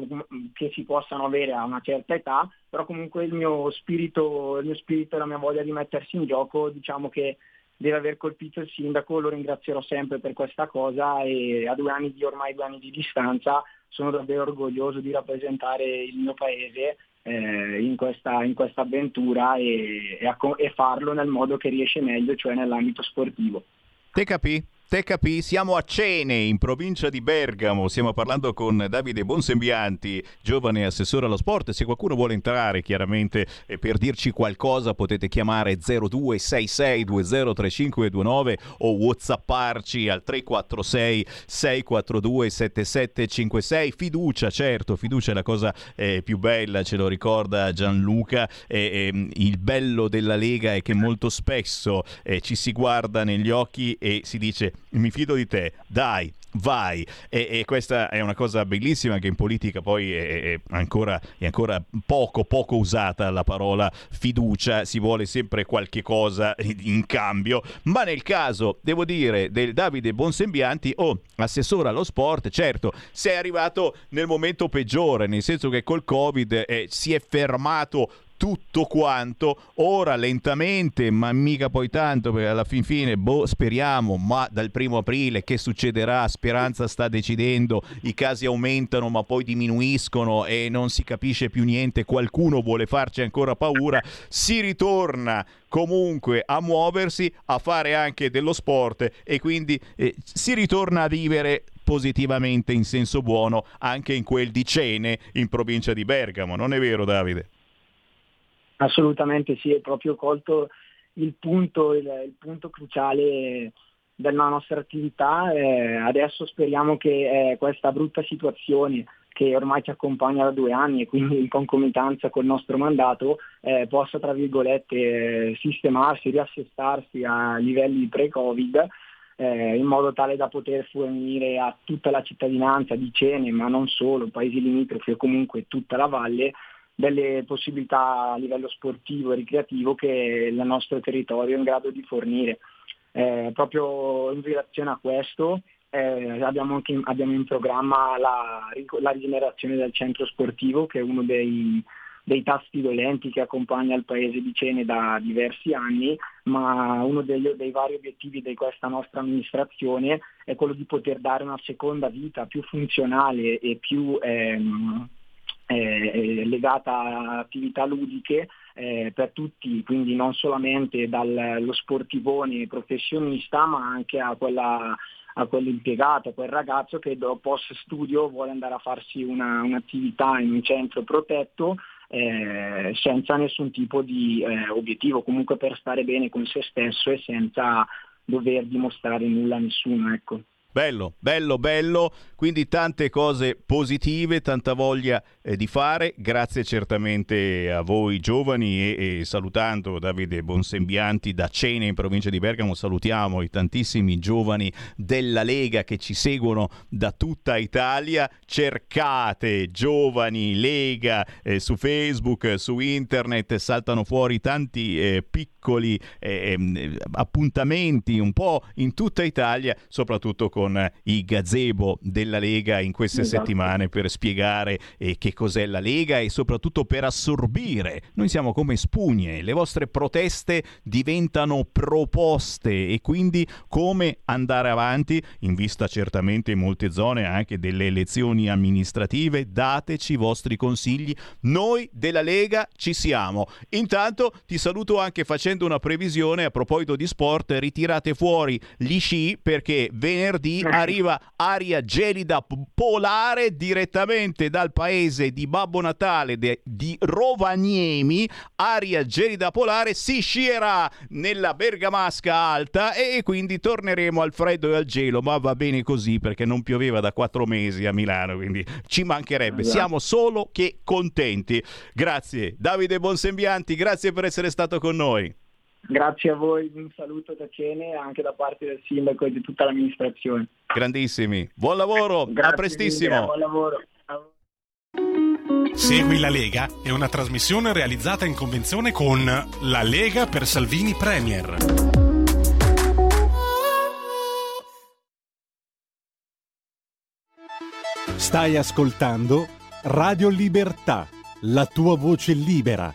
Speaker 24: che si possano avere a una certa età, però comunque il mio spirito, il mio spirito e la mia voglia di mettersi in gioco diciamo che deve aver colpito il sindaco, lo ringrazierò sempre per questa cosa e a due anni di ormai due anni di distanza sono davvero orgoglioso di rappresentare il mio paese eh, in, questa, in, questa, avventura e, e, a, e farlo nel modo che riesce meglio, cioè nell'ambito sportivo.
Speaker 2: Te capì? Te capì? Siamo a Cene, in provincia di Bergamo. Stiamo parlando con Davide Bonsembianti, giovane assessore allo sport. Se qualcuno vuole entrare, chiaramente, eh, per dirci qualcosa, potete chiamare 0266203529 o whatsapparci al 346 642 7756. Fiducia, certo, fiducia è la cosa eh, più bella, ce lo ricorda Gianluca. Eh, ehm, il bello della Lega è che molto spesso eh, ci si guarda negli occhi e si dice mi fido di te, dai, vai. E, e, questa è una cosa bellissima che in politica poi è, è, ancora, è, ancora, poco, poco usata la parola fiducia, si vuole sempre qualche cosa in cambio, ma nel caso, devo dire, del Davide Bonsembianti o oh, assessore allo sport, certo, sei arrivato nel momento peggiore, nel senso che col Covid eh, si è fermato tutto quanto. Ora lentamente, ma mica poi tanto, perché alla fin fine, boh, speriamo, ma dal primo aprile che succederà? Speranza sta decidendo, i casi aumentano ma poi diminuiscono e non si capisce più niente, qualcuno vuole farci ancora paura, si ritorna comunque a muoversi, a fare anche dello sport e quindi eh, si ritorna a vivere positivamente in senso buono anche in quel di Cene in provincia di Bergamo, non è vero Davide?
Speaker 24: Assolutamente sì, è proprio colto il punto, il, il punto cruciale della nostra attività. Eh, adesso speriamo che eh, questa brutta situazione che ormai ci accompagna da due anni e quindi in concomitanza col nostro mandato eh, possa tra virgolette sistemarsi, riassestarsi a livelli pre-Covid eh, in modo tale da poter fornire a tutta la cittadinanza di Cene, ma non solo, paesi limitrofi o comunque tutta la valle, delle possibilità a livello sportivo e ricreativo che il nostro territorio è in grado di fornire. Eh, proprio in relazione a questo eh, abbiamo, anche, abbiamo, in programma la, la, rigenerazione del centro sportivo che è uno dei, dei tasti dolenti che accompagna il paese di Cene da diversi anni, ma uno degli, dei vari obiettivi di questa nostra amministrazione è quello di poter dare una seconda vita più funzionale e più ehm, eh, legata a attività ludiche eh, per tutti, quindi non solamente dallo sportivone professionista ma anche a quella a quell'impiegato, a quel ragazzo che dopo studio vuole andare a farsi una, un'attività in un centro protetto eh, senza nessun tipo di eh, obiettivo, comunque per stare bene con se stesso e senza dover dimostrare nulla a nessuno. Ecco.
Speaker 2: Bello, bello, bello, quindi tante cose positive, tanta voglia eh, di fare, grazie certamente a voi giovani e, e, salutando Davide Bonsembianti da Cene in provincia di Bergamo, salutiamo i tantissimi giovani della Lega che ci seguono da tutta Italia, cercate giovani Lega eh, su Facebook, su internet, saltano fuori tanti eh, piccoli eh, ehm, appuntamenti un po' in tutta Italia, soprattutto con con i gazebo della Lega in queste esatto. settimane per spiegare eh, che cos'è la Lega e soprattutto per assorbire. Noi siamo come spugne, le vostre proteste diventano proposte e quindi come andare avanti in vista certamente in molte zone anche delle elezioni amministrative. Dateci i vostri consigli. Noi della Lega ci siamo. Intanto ti saluto anche facendo una previsione a proposito di sport. Ritirate fuori gli sci perché venerdì arriva aria gelida polare direttamente dal paese di Babbo Natale de, di Rovaniemi, aria gelida polare, si scierà nella Bergamasca alta e quindi torneremo al freddo e al gelo, ma va bene così perché non pioveva da quattro mesi a Milano, quindi ci mancherebbe, esatto. siamo solo che contenti. Grazie Davide Bonsembianti, grazie per essere stato con noi.
Speaker 24: Grazie a voi, un saluto da Cene anche da parte del sindaco e di tutta l'amministrazione.
Speaker 2: Grandissimi, buon lavoro, Grazie a prestissimo.
Speaker 24: Mille, buon lavoro.
Speaker 19: Segui la Lega è una trasmissione realizzata in convenzione con La Lega per Salvini Premier. Stai ascoltando Radio Libertà, la tua voce libera,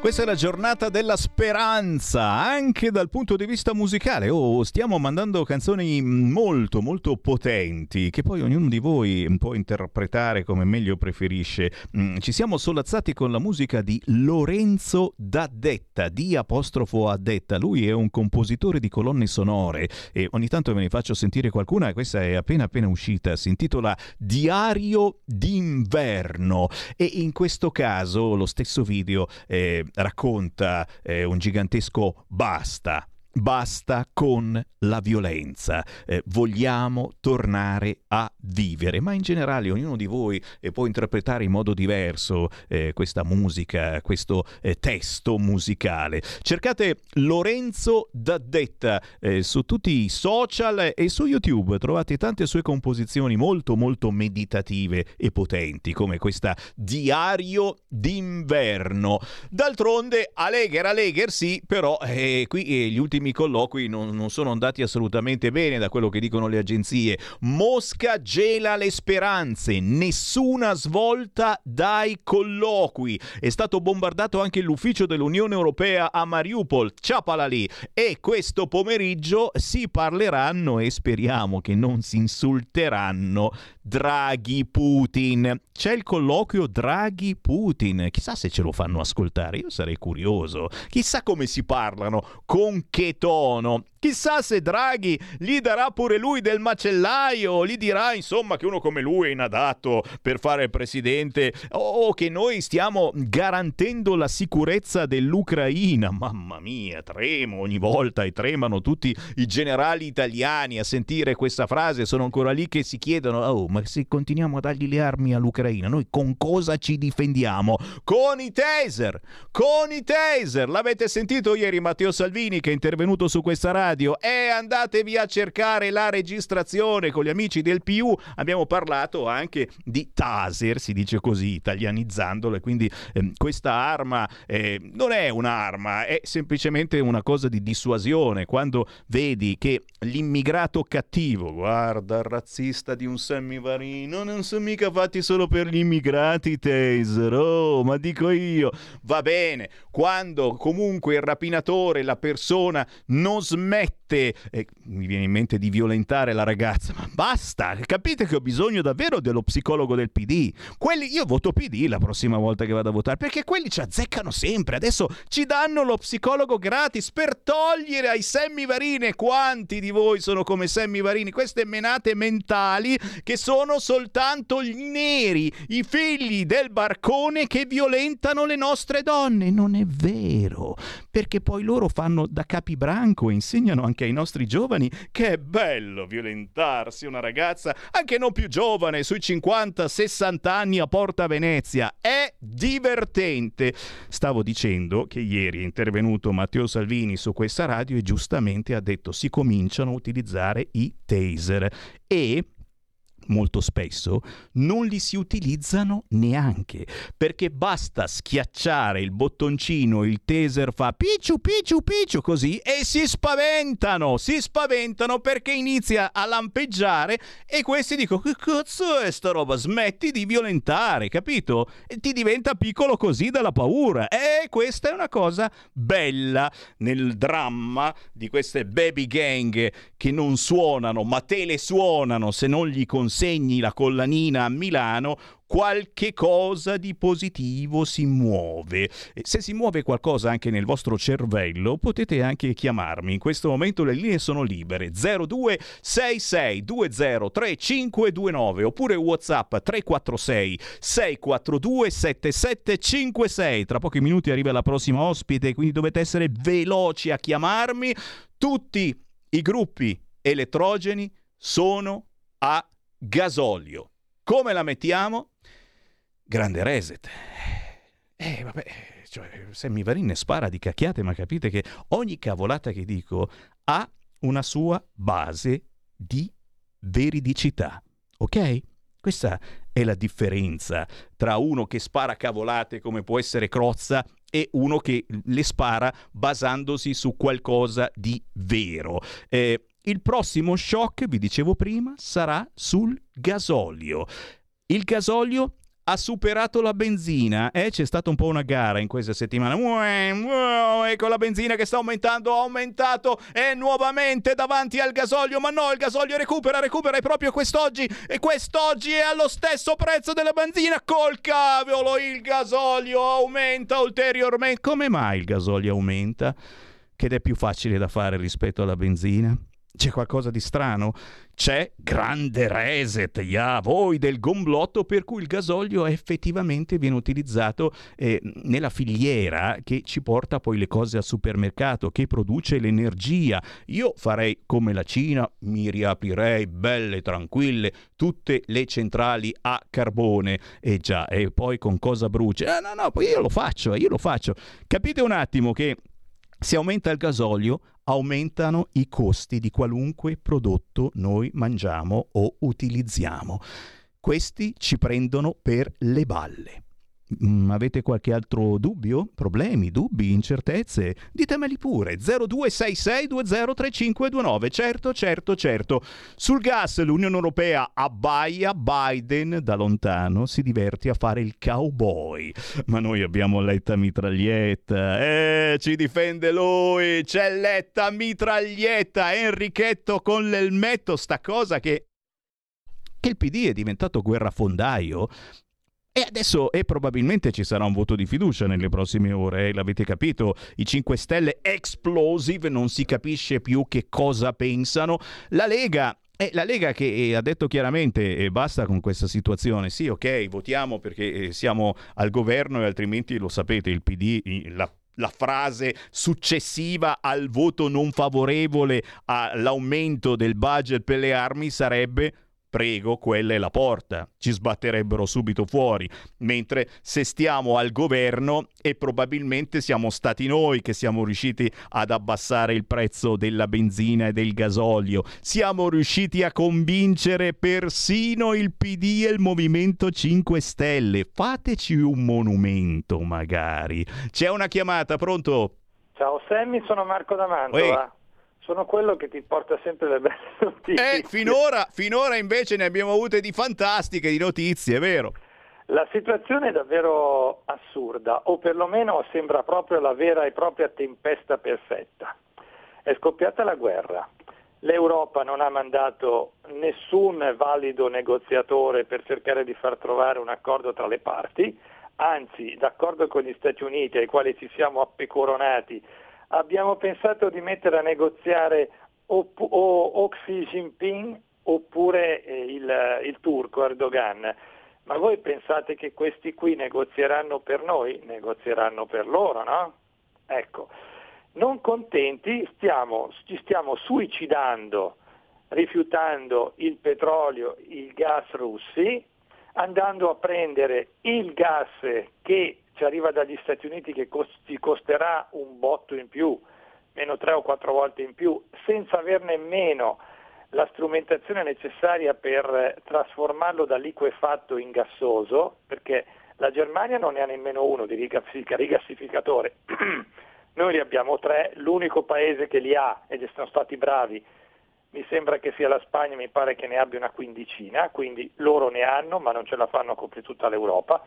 Speaker 2: Questa è la giornata della speranza, anche dal punto di vista musicale. Oh, stiamo mandando canzoni molto, molto potenti, che poi ognuno di voi può interpretare come meglio preferisce. Mm, ci siamo solazzati con la musica di Lorenzo D'Addetta, di apostrofo Addetta. Lui è un compositore di colonne sonore e ogni tanto ve ne faccio sentire qualcuna. Questa è appena appena uscita, si intitola Diario d'inverno e in questo caso lo stesso video eh, racconta eh, un gigantesco basta Basta con la violenza, eh, vogliamo tornare a vivere, ma in generale ognuno di voi eh, può interpretare in modo diverso eh, questa musica, questo eh, testo musicale. Cercate Lorenzo D'Addetta eh, su tutti i social e su YouTube, trovate tante sue composizioni molto molto meditative e potenti, come questa Diario d'inverno. D'altronde, Alegher, Alegher sì, però eh, qui gli ultimi ultimi colloqui non, non, sono andati assolutamente bene da quello che dicono le agenzie. Mosca gela le speranze, nessuna svolta dai colloqui. È stato bombardato anche l'ufficio dell'Unione Europea a Mariupol, ciapala lì. E questo pomeriggio si parleranno e speriamo che non si insulteranno Draghi-Putin. C'è il colloquio Draghi-Putin. Chissà se ce lo fanno ascoltare, io sarei curioso. Chissà come si parlano, con che tono. Chissà se Draghi gli darà pure lui del macellaio, gli dirà insomma che uno come lui è inadatto per fare il presidente o che noi stiamo garantendo la sicurezza dell'Ucraina. Mamma mia, tremo ogni volta e tremano tutti i generali italiani a sentire questa frase, sono ancora lì che si chiedono "Oh, ma se continuiamo a dargli le armi all'Ucraina, noi con cosa ci difendiamo?" Con i taser! Con i taser! L'avete sentito ieri Matteo Salvini che è intervenuto su questa radio radio e andatevi a cercare la registrazione con gli amici del PU. Abbiamo parlato anche di taser, si dice così, italianizzandolo, e quindi eh, questa arma eh, non è un'arma, è semplicemente una cosa di dissuasione. Quando vedi che l'immigrato cattivo, guarda il razzista di un semivarino, non sono mica fatti solo per gli immigrati taser, oh, ma dico io, va bene, quando comunque il rapinatore, la persona non smette smette, eh, mi viene in mente di violentare la ragazza, ma basta, capite che ho bisogno davvero dello psicologo del PD. Quelli, io voto PD la prossima volta che vado a votare, perché quelli ci azzeccano sempre. Adesso ci danno lo psicologo gratis per togliere ai semmivarine. Quanti di voi sono come semmivarini? Queste menate mentali che sono soltanto gli neri, i figli del barcone che violentano le nostre donne. Non è vero, perché poi loro fanno da capibranco, insegnano insegnano anche ai nostri giovani che è bello violentarsi una ragazza, anche non più giovane, sui 50-60 anni a Porta Venezia. È divertente. Stavo dicendo che ieri è intervenuto Matteo Salvini su questa radio e giustamente ha detto si cominciano a utilizzare i taser e molto spesso non li si utilizzano neanche perché basta schiacciare il bottoncino, il taser fa picciu picciu picciu così e si spaventano, si spaventano perché inizia a lampeggiare e questi dicono che cazzo è sta roba, smetti di violentare, capito? E ti diventa piccolo così dalla paura e questa è una cosa bella nel dramma di queste baby gang che non suonano ma te le suonano se non gli consenti consegni la collanina a Milano, qualche cosa di positivo si muove. Se si muove qualcosa anche nel vostro cervello, potete anche chiamarmi. In questo momento le linee sono libere. 0266203529 oppure WhatsApp 346 642 7756. Tra pochi minuti arriva la prossima ospite, quindi dovete essere veloci a chiamarmi. Tutti i gruppi elettrogeni sono a gasolio. Come la mettiamo? Grande reset. Eh, vabbè, cioè, Sammy Varin spara di cacchiate, ma capite che ogni cavolata che dico ha una sua base di veridicità. Ok? Questa è la differenza tra uno che spara cavolate come può essere Crozza e uno che le spara basandosi su qualcosa di vero. Eh, il prossimo shock, vi dicevo prima, sarà sul gasolio. Il gasolio ha superato la benzina. Eh? C'è stata un po' una gara in questa settimana. Ecco la benzina che sta aumentando, ha aumentato e nuovamente davanti al gasolio. Ma no, il gasolio recupera, recupera è proprio quest'oggi. E quest'oggi è allo stesso prezzo della benzina. Col cavolo, il gasolio aumenta ulteriormente. Come mai il gasolio aumenta? Che è più facile da fare rispetto alla benzina? C'è qualcosa di strano? C'è grande reset, yeah, voi del gomblotto per cui il gasolio effettivamente viene utilizzato eh, nella filiera che ci porta poi le cose al supermercato, che produce l'energia. Io farei come la Cina, mi riaprirei belle, tranquille, tutte le centrali a carbone. E già, e poi con cosa brucia? Eh, no, no, io lo faccio, io lo faccio. Capite un attimo che se aumenta il gasolio, aumentano i costi di qualunque prodotto noi mangiamo o utilizziamo. Questi ci prendono per le balle. Mm, avete qualche altro dubbio? Problemi, dubbi, incertezze? Ditemeli pure. 0266203529. Certo, certo, certo. Sul gas l'Unione Europea abbaia, Biden da lontano si diverte a fare il cowboy. Ma noi abbiamo Letta Mitraglietta. Eh, ci difende lui. C'è Letta Mitraglietta. Enrichetto con l'elmetto. Sta cosa che che il PD è diventato guerrafondaio E adesso e probabilmente ci sarà un voto di fiducia nelle prossime ore, eh, l'avete capito? I 5 Stelle explosive, non si capisce più che cosa pensano. La Lega è la Lega che eh, ha detto chiaramente eh, basta con questa situazione, sì ok votiamo perché eh, siamo al governo e altrimenti lo sapete il PD, la la frase successiva al voto non favorevole all'aumento del budget per le armi sarebbe prego, quella è la porta, ci sbatterebbero subito fuori, mentre se stiamo al governo e probabilmente siamo stati noi che siamo riusciti ad abbassare il prezzo della benzina e del gasolio, siamo riusciti a convincere persino il PD e il Movimento 5 Stelle, fateci un monumento magari. C'è una chiamata, pronto?
Speaker 25: Ciao Sammy, sono Marco da Mantova sono quello che ti porta sempre le belle notizie.
Speaker 2: Eh, finora, finora invece ne abbiamo avute di fantastiche, di notizie, è vero?
Speaker 25: La situazione è davvero assurda, o perlomeno sembra proprio la vera e propria tempesta perfetta. È scoppiata la guerra. L'Europa non ha mandato nessun valido negoziatore per cercare di far trovare un accordo tra le parti, anzi, d'accordo con gli Stati Uniti, ai quali ci siamo appecoronati, abbiamo pensato di mettere a negoziare o, o, o Xi Jinping oppure eh, il, il turco Erdogan. Ma voi pensate che questi qui negozieranno per noi? Negozieranno per loro, no? Ecco, non contenti stiamo, ci stiamo suicidando, rifiutando il petrolio, il gas russi, andando a prendere il gas che ci arriva dagli Stati Uniti che ci costerà un botto in più, meno tre o quattro volte in più, senza aver nemmeno la strumentazione necessaria per trasformarlo da liquefatto in gassoso, perché la Germania non ne ha nemmeno uno di rigassificatore. Noi ne abbiamo tre, l'unico paese che li ha, ed sono stati bravi, mi sembra che sia la Spagna, mi pare che ne abbia una quindicina, quindi loro ne hanno, ma non ce la fanno a coprire tutta l'Europa.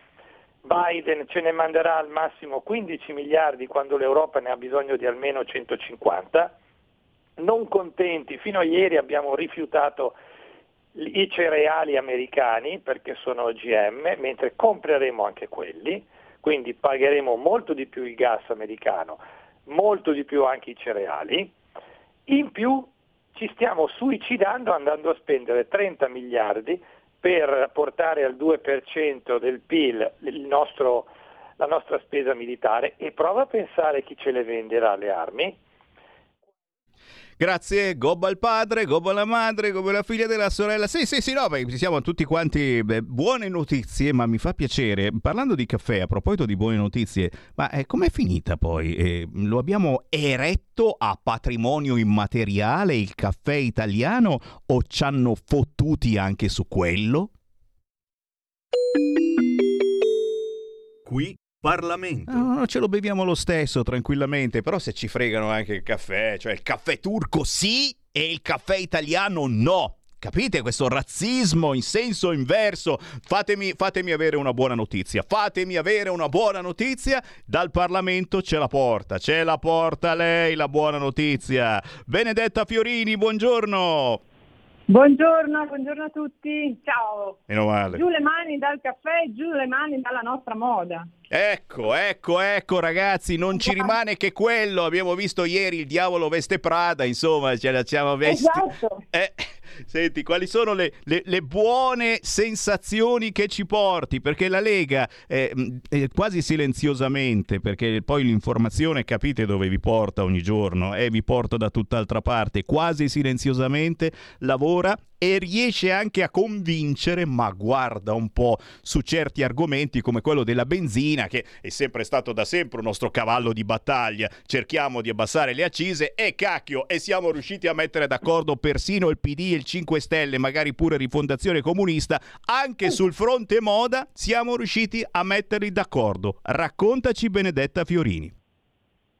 Speaker 25: Biden ce ne manderà al massimo 15 miliardi quando l'Europa ne ha bisogno di almeno 150. Non contenti, fino a ieri abbiamo rifiutato i cereali americani perché sono OGM, mentre compreremo anche quelli, quindi pagheremo molto di più il gas americano, molto di più anche i cereali. In più ci stiamo suicidando andando a spendere 30 miliardi per portare al 2% del PIL nostro, la nostra spesa militare e prova a pensare chi ce le venderà le armi.
Speaker 2: Grazie, gobba il padre, gobba la madre, gobba la figlia della sorella. Sì, sì, sì, no, beh, siamo tutti quanti beh, buone notizie, ma mi fa piacere. Parlando di caffè, a proposito di buone notizie, ma eh, com'è finita poi? Eh, lo abbiamo eretto a patrimonio immateriale il caffè italiano o ci hanno fottuti anche su quello?
Speaker 26: Qui Parlamento.
Speaker 2: No, ce lo beviamo lo stesso tranquillamente, però se ci fregano anche il caffè, cioè il caffè turco sì e il caffè italiano no. Capite questo razzismo in senso inverso? Fatemi, fatemi, avere una buona notizia. Fatemi avere una buona notizia. Dal Parlamento ce la porta. Ce la porta lei la buona notizia. Benedetta Fiorini, buongiorno.
Speaker 27: Buongiorno, buongiorno a tutti. Ciao.
Speaker 2: Meno male.
Speaker 27: Giù le mani dal caffè, giù le mani dalla nostra moda.
Speaker 2: Ecco, ecco, ecco ragazzi, non ci rimane che quello. Abbiamo visto ieri il diavolo veste Prada, insomma, ce la siamo vesti.
Speaker 27: Esatto.
Speaker 2: Eh, senti, quali sono le, le, le, buone sensazioni che ci porti? Perché la Lega, eh, quasi silenziosamente, perché poi l'informazione capite dove vi porta ogni giorno, e eh, vi porta da tutt'altra parte, quasi silenziosamente lavora e riesce anche a convincere, ma guarda un po' su certi argomenti come quello della benzina, che è sempre stato da sempre un nostro cavallo di battaglia. Cerchiamo di abbassare le accise e cacchio, e siamo riusciti a mettere d'accordo persino il PD e il 5 Stelle, magari pure Rifondazione Comunista, anche sul fronte moda siamo riusciti a metterli d'accordo. Raccontaci Benedetta Fiorini.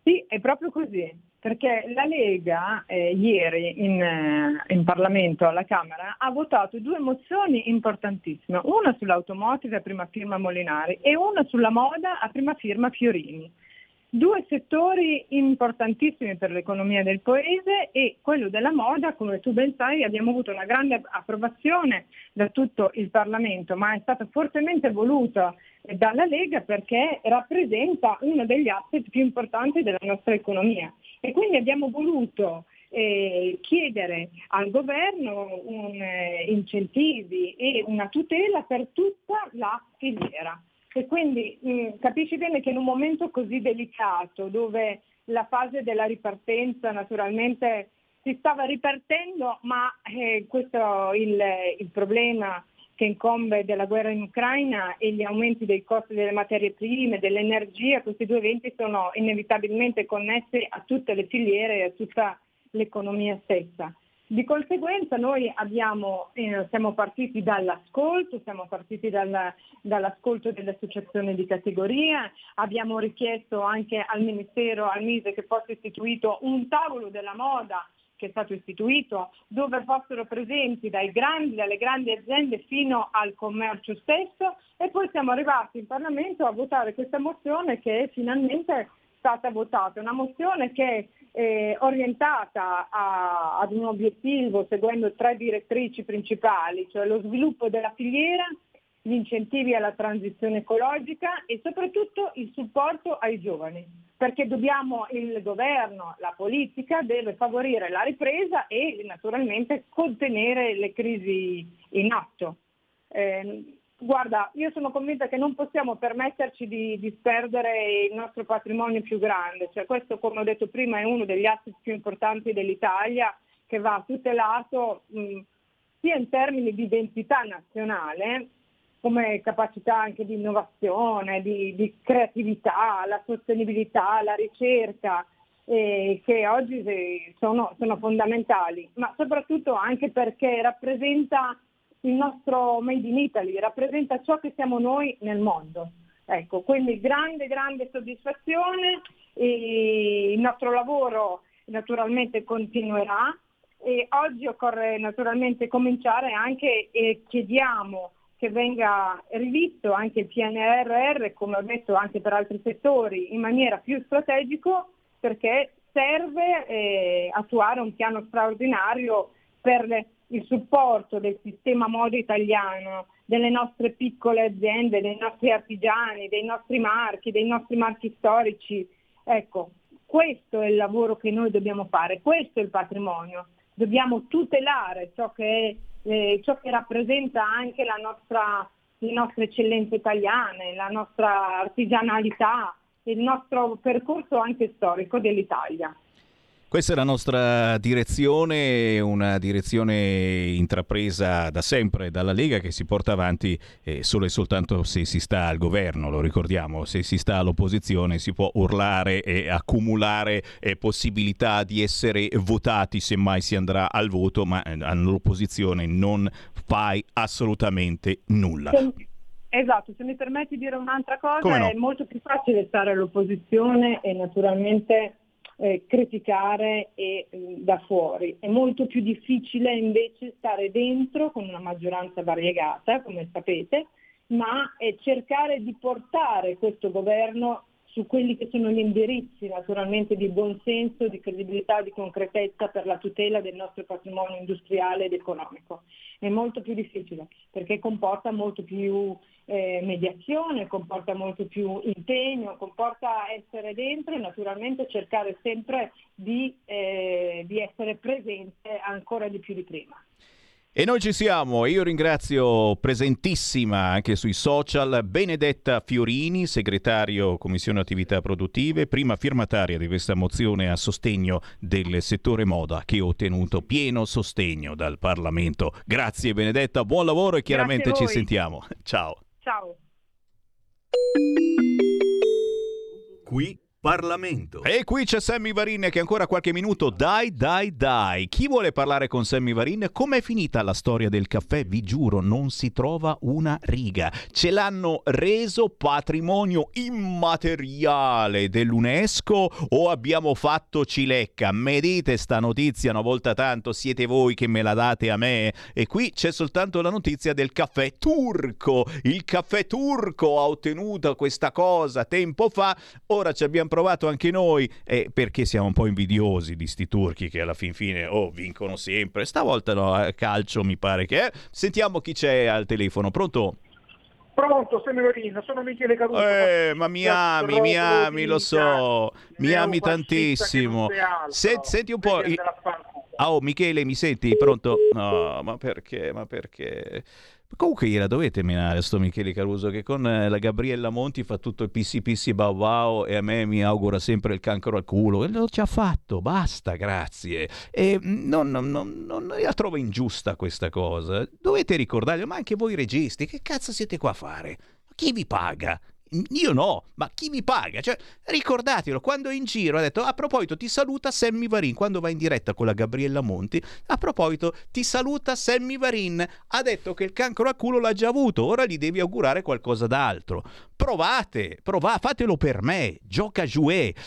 Speaker 27: Sì, è proprio così perché la Lega eh, ieri in, eh, in, Parlamento alla Camera ha votato due mozioni importantissime, una sull'automotive a prima firma Molinari e una sulla moda a prima firma Fiorini. due settori importantissimi per l'economia del paese e quello della moda, come tu ben sai, abbiamo avuto una grande approvazione da tutto il Parlamento, ma è stato fortemente voluto dalla Lega perché rappresenta uno degli asset più importanti della nostra economia. E quindi abbiamo voluto eh, chiedere al governo un, eh, incentivi e una tutela per tutta la filiera. E quindi mh, mm, capisci bene che in un momento così delicato, dove la fase della ripartenza naturalmente si stava ripartendo, ma eh, questo il, il problema che incombe della guerra in Ucraina e gli aumenti dei costi delle materie prime, dell'energia, questi due eventi sono inevitabilmente connessi a tutte le filiere e a tutta l'economia stessa. Di conseguenza noi abbiamo, eh, siamo partiti dall'ascolto, siamo partiti dal, dall'ascolto delle associazioni di categoria, abbiamo richiesto anche al Ministero, al Mise che fosse istituito un tavolo della moda che è stato istituito, dove fossero presenti dai grandi, dalle grandi aziende fino al commercio stesso e poi siamo arrivati in Parlamento a votare questa mozione che è finalmente stata votata, una mozione che eh, orientata a, ad un obiettivo seguendo tre direttrici principali, cioè lo sviluppo della filiera, gli incentivi alla transizione ecologica e soprattutto il supporto ai giovani, perché dobbiamo, il governo, la politica deve favorire la ripresa e naturalmente contenere le crisi in atto. Eh, Guarda, io sono convinta che non possiamo permetterci di disperdere il nostro patrimonio più grande, cioè questo come ho detto prima è uno degli asset più importanti dell'Italia che va tutelato mh, sia in termini di identità nazionale come capacità anche di innovazione, di, di creatività, la sostenibilità, la ricerca, eh, che oggi sono, sono fondamentali, ma soprattutto anche perché rappresenta il nostro Made in Italy, rappresenta ciò che siamo noi nel mondo. Ecco, quindi grande, grande soddisfazione, il nostro lavoro naturalmente continuerà e oggi occorre naturalmente cominciare anche e chiediamo che venga rivisto anche il PNRR, come ho detto anche per altri settori, in maniera più strategico perché serve eh, attuare un piano straordinario per le il supporto del sistema moda italiano, delle nostre piccole aziende, dei nostri artigiani, dei nostri marchi, dei nostri marchi storici. Ecco, questo è il lavoro che noi dobbiamo fare, questo è il patrimonio. Dobbiamo tutelare ciò che, eh, ciò che rappresenta anche nostra, le nostre eccellenze italiane, la nostra artigianalità, il nostro percorso anche storico dell'Italia.
Speaker 2: Questa è la nostra direzione, una direzione intrapresa da sempre dalla Lega che si porta avanti eh, solo e soltanto se si sta al governo, lo ricordiamo, se si sta all'opposizione si può urlare e accumulare eh, possibilità di essere votati se mai si andrà al voto, ma eh, all'opposizione non fai assolutamente nulla.
Speaker 27: Esatto, se mi permetti di dire un'altra cosa, no? è molto più facile stare all'opposizione e naturalmente eh, criticare e, eh, da fuori. È molto più difficile invece stare dentro con una maggioranza variegata, come sapete, ma eh, cercare di portare questo governo su quelli che sono gli indirizzi naturalmente di buonsenso, di credibilità, di concretezza per la tutela del nostro patrimonio industriale ed economico. È molto più difficile perché comporta molto più eh, mediazione, comporta molto più impegno, comporta essere dentro e naturalmente cercare sempre di, eh, di essere presente ancora di più di prima.
Speaker 2: E noi ci siamo, io ringrazio presentissima anche sui social Benedetta Fiorini, segretario Commissione Attività Produttive, prima firmataria di questa mozione a sostegno del settore moda che ha ottenuto pieno sostegno dal Parlamento. Grazie Benedetta, buon lavoro e chiaramente ci sentiamo. Ciao.
Speaker 27: Ciao.
Speaker 2: Qui Parlamento. E qui c'è Sammy Varin che ancora qualche minuto. Dai, dai, dai. Chi vuole parlare con Sammy Varin? Com'è finita la storia del caffè? Vi giuro, non si trova una riga. Ce l'hanno reso patrimonio immateriale dell'UNESCO o abbiamo fatto cilecca? Me dite sta notizia una volta tanto, siete voi che me la date a me. E qui c'è soltanto la notizia del caffè turco. Il caffè turco ha ottenuto questa cosa tempo fa. Ora ci abbiamo provato anche noi, eh, perché siamo un po' invidiosi di sti turchi che alla fin fine oh, vincono sempre. Stavolta no, a calcio mi pare che. Sentiamo chi c'è al telefono. Pronto?
Speaker 26: Pronto, Semerino, sono Michele Caruso.
Speaker 2: Eh, ma mi ami, mi ami, lo so, mi ami tantissimo. Se- senti un po'. i- Ah, oh, Michele, mi senti? Pronto? No, ma perché? Ma perché? Comunque gliela dovete menare sto Michele Caruso che con eh, la Gabriella Monti fa tutto il pissi pissi bau bau e a me mi augura sempre il cancro al culo. E lo ci ha fatto, basta, grazie. E mm, non, non, non, non la trovo ingiusta questa cosa. Dovete ricordarlo, ma anche voi registi, che cazzo siete qua a fare? Chi vi paga? Io no, ma chi mi paga? Cioè, ricordatelo, quando è in giro ha detto, a proposito ti saluta Sammy Varin, quando va in diretta con la Gabriella Monti, a proposito ti saluta Sammy Varin, ha detto che il cancro a culo l'ha già avuto, ora gli devi augurare qualcosa d'altro. Provate, provate, fatelo per me, gioca jouet.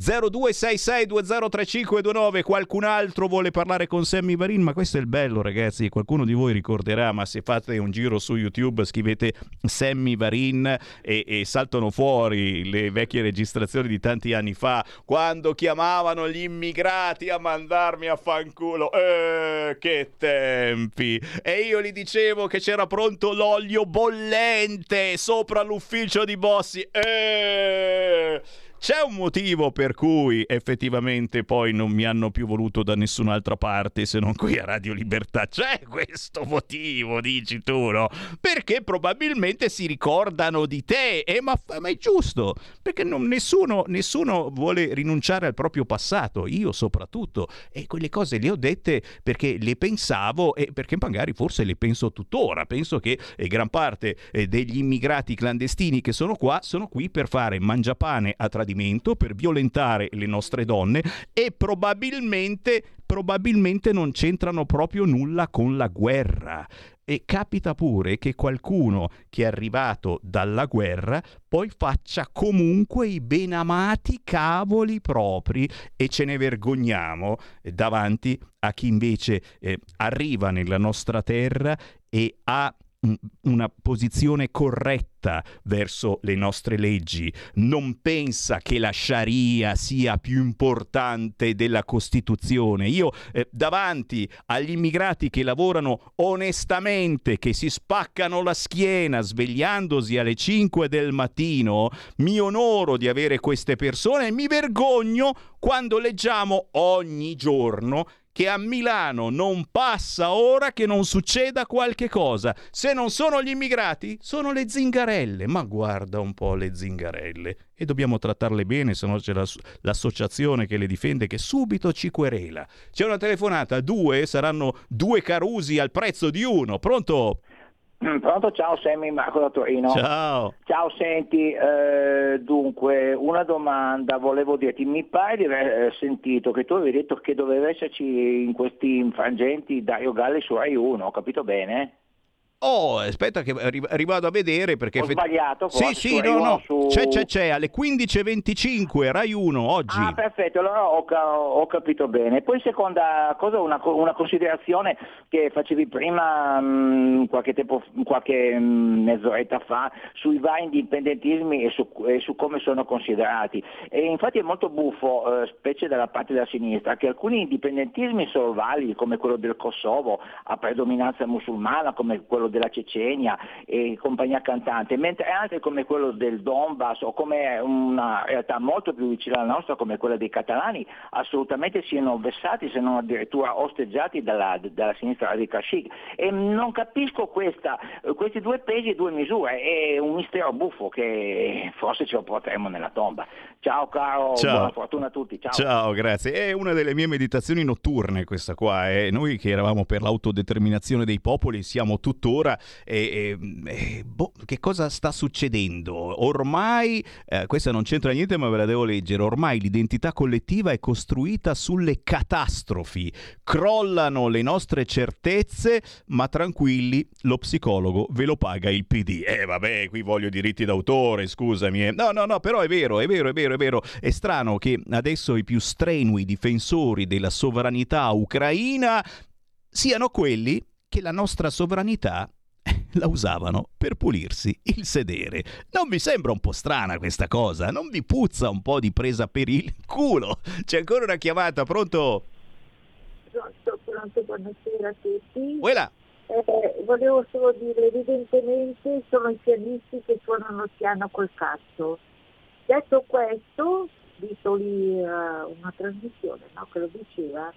Speaker 2: 0266203529 qualcun altro vuole parlare con Sammy Varin? Ma questo è il bello ragazzi. Qualcuno di voi ricorderà ma se fate un giro su YouTube scrivete Sammy Varin e, e saltano fuori le vecchie registrazioni di tanti anni fa quando chiamavano gli immigrati a mandarmi a fanculo. Eh, che tempi! E io gli dicevo che c'era pronto l'olio bollente sopra l'ufficio di Bossi. Eh c'è un motivo per cui effettivamente poi non mi hanno più voluto da nessun'altra parte se non qui a Radio Libertà. C'è questo motivo, dici tu, no? Perché probabilmente si ricordano di te, e ma, ma è giusto, perché non- nessuno, nessuno vuole rinunciare al proprio passato, io soprattutto, e quelle cose le ho dette perché le pensavo e perché magari forse le penso tuttora. Penso che eh, gran parte eh, degli immigrati clandestini che sono qua sono qui per fare mangiapane a tradimento, per violentare le nostre donne e probabilmente, probabilmente non c'entrano proprio nulla con la guerra. E capita pure che qualcuno che è arrivato dalla guerra poi faccia comunque i benamati cavoli propri e ce ne vergogniamo davanti a chi invece eh, arriva nella nostra terra e ha una posizione corretta verso le nostre leggi, non pensa che la Sharia sia più importante della Costituzione. Io eh, davanti agli immigrati che lavorano onestamente, che si spaccano la schiena svegliandosi alle 5 del mattino, mi onoro di avere queste persone e mi vergogno quando leggiamo ogni giorno che a Milano non passa ora che non succeda qualche cosa. Se non sono gli immigrati, sono le zingarelle. Ma guarda un po' le zingarelle. E dobbiamo trattarle bene, se no c'è la- l'associazione che le difende che subito ci querela. C'è una telefonata, due, saranno due carusi al prezzo di uno. Pronto?
Speaker 28: Mm, Pronto, ciao Sammy Marco da Torino.
Speaker 2: Ciao.
Speaker 28: Ciao, senti, eh, dunque, una domanda, volevo dirti, mi pare di aver eh, sentito che tu avevi detto che doveva esserci in questi infrangenti Dario Galli su Rai 1, ho capito bene?
Speaker 2: Oh, aspetta che rivado a vedere perché...
Speaker 28: Ho sbagliato,
Speaker 2: Sì,
Speaker 28: forse,
Speaker 2: sì,
Speaker 28: Rai
Speaker 2: no, no,
Speaker 28: su-
Speaker 2: c'è, c'è, c'è, alle 15.25, Rai 1, oggi.
Speaker 28: Ah, perfetto, allora ho, ho capito bene. Poi seconda cosa, una, una considerazione che facevi prima, mh, qualche tempo, qualche mh, mezz'oretta fa, sui vari indipendentismi e su, e su come sono considerati. E infatti è molto buffo, eh, specie dalla parte della sinistra, che alcuni indipendentismi sono validi, come quello del Kosovo, a predominanza musulmana, come quello della Cecenia e compagnia cantante, mentre altri come quello del Donbass o come una realtà molto più vicina alla nostra come quella dei catalani assolutamente siano vessati se non addirittura osteggiati dalla, dalla sinistra radical chic e non capisco questa, questi due pesi e due misure, è un mistero buffo che forse ce lo porteremo nella tomba. Ciao caro,
Speaker 2: Ciao.
Speaker 28: buona fortuna a tutti, ciao.
Speaker 2: Ciao, grazie. È una delle mie meditazioni notturne questa qua. eh. Noi che eravamo per l'autodeterminazione dei popoli siamo tuttora. E, e- e, boh, che cosa sta succedendo? Ormai, eh, questa non c'entra niente ma ve la devo leggere, ormai l'identità collettiva è costruita sulle catastrofi. Crollano le nostre certezze, ma tranquilli, lo psicologo ve lo paga il PD. Eh vabbè, qui voglio diritti d'autore, scusami. eh. No, no, no, però è vero, è vero, è vero, è vero. È strano che adesso i più strenui difensori della sovranità ucraina siano quelli che la nostra sovranità la usavano per pulirsi il sedere. Non vi sembra un po' strana questa cosa? Non vi puzza un po' di presa per il culo? C'è ancora una chiamata, pronto?
Speaker 29: Pronto, pronto, buonasera a tutti.
Speaker 2: Quella.
Speaker 29: Eh, volevo solo dire, evidentemente sono i pianisti che suonano piano col cazzo. Detto questo, visto lì uh, una trasmissione no, che lo diceva,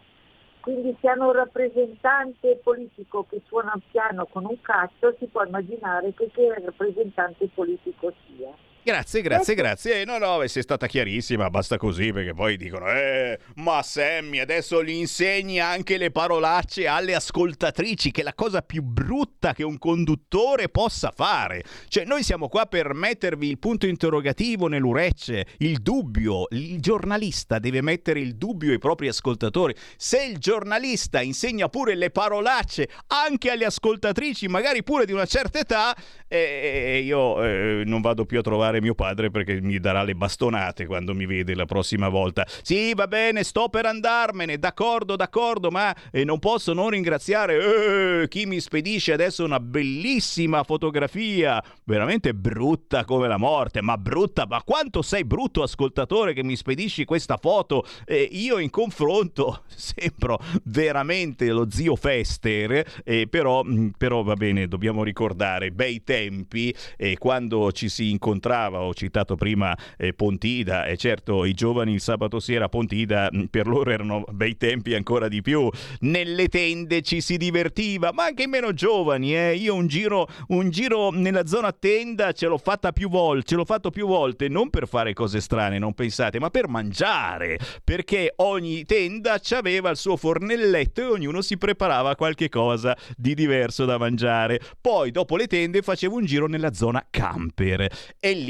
Speaker 29: quindi se hanno un rappresentante politico che suona il piano con un cazzo, si può immaginare che, che rappresentante politico sia.
Speaker 2: Grazie, grazie, grazie. No, no, sei stata chiarissima, basta così perché poi dicono, eh, ma Sammy adesso gli insegni anche le parolacce alle ascoltatrici, che è la cosa più brutta che un conduttore possa fare. Cioè, noi siamo qua per mettervi il punto interrogativo nell'urecce, il dubbio. Il giornalista deve mettere il dubbio ai propri ascoltatori. Se il giornalista insegna pure le parolacce anche alle ascoltatrici, magari pure di una certa età, eh, io eh, non vado più a trovare chiamare mio padre perché mi darà le bastonate quando mi vede la prossima volta. Sì, va bene, sto per andarmene, d'accordo, d'accordo, ma eh, non posso non ringraziare eh, chi mi spedisce adesso una bellissima fotografia, veramente brutta come la morte, ma brutta, ma quanto sei brutto ascoltatore che mi spedisci questa foto? Eh, io in confronto sembro veramente lo zio Fester, eh, però, mm, però va bene, dobbiamo ricordare bei tempi eh, quando ci si incontrava parlava, ho citato prima eh, Pontida e certo i giovani il sabato sera a Pontida mm, per loro erano bei tempi ancora di più. Nelle tende ci si divertiva, ma anche i meno giovani, eh. Io un giro, un giro nella zona tenda ce l'ho fatta più volte, ce l'ho fatto più volte, non per fare cose strane, non pensate, ma per mangiare, perché ogni tenda aveva il suo fornelletto e ognuno si preparava qualche cosa di diverso da mangiare. Poi dopo le tende facevo un giro nella zona camper e lì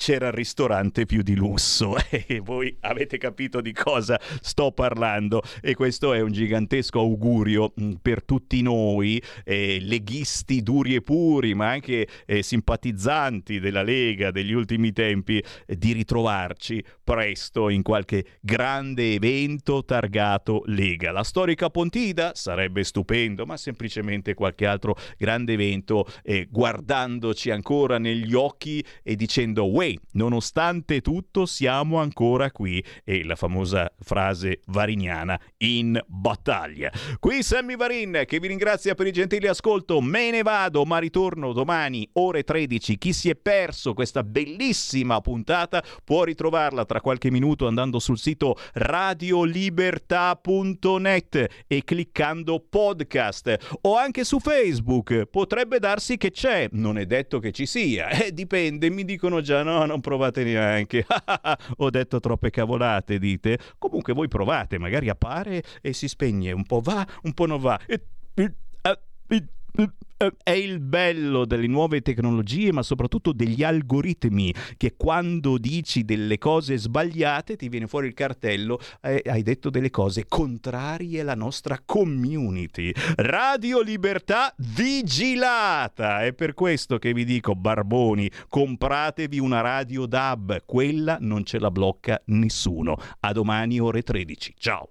Speaker 2: c'era il ristorante più di lusso e voi avete capito di cosa sto parlando e questo è un gigantesco augurio mm, per tutti noi eh, leghisti duri e puri ma anche eh, simpatizzanti della Lega degli ultimi tempi eh, di ritrovarci presto in qualche grande evento targato Lega. La storica Pontida sarebbe stupendo ma semplicemente qualche altro grande evento eh, guardandoci ancora negli occhi e dicendo Nonostante tutto siamo ancora qui e la famosa frase variniana in battaglia. Qui Sammy Varin che vi ringrazia per il gentile ascolto, me ne vado ma ritorno domani ore 13. Chi si è perso questa bellissima puntata può ritrovarla tra qualche minuto andando sul sito radiolibertà.net e cliccando podcast o anche su Facebook. Potrebbe darsi che c'è, non è detto che ci sia, eh, dipende, mi dicono già no, non provate neanche. Ho detto troppe cavolate, dite. Comunque voi provate, magari appare e si spegne, un po' va, un po' non va. E, e, e, è il bello delle nuove tecnologie, ma soprattutto degli algoritmi, che quando dici delle cose sbagliate ti viene fuori il cartello, eh, hai detto delle cose contrarie alla nostra community. Radio Libertà vigilata! È per questo che vi dico, barboni, compratevi una radio DAB, quella non ce la blocca nessuno. A domani ore 13. Ciao!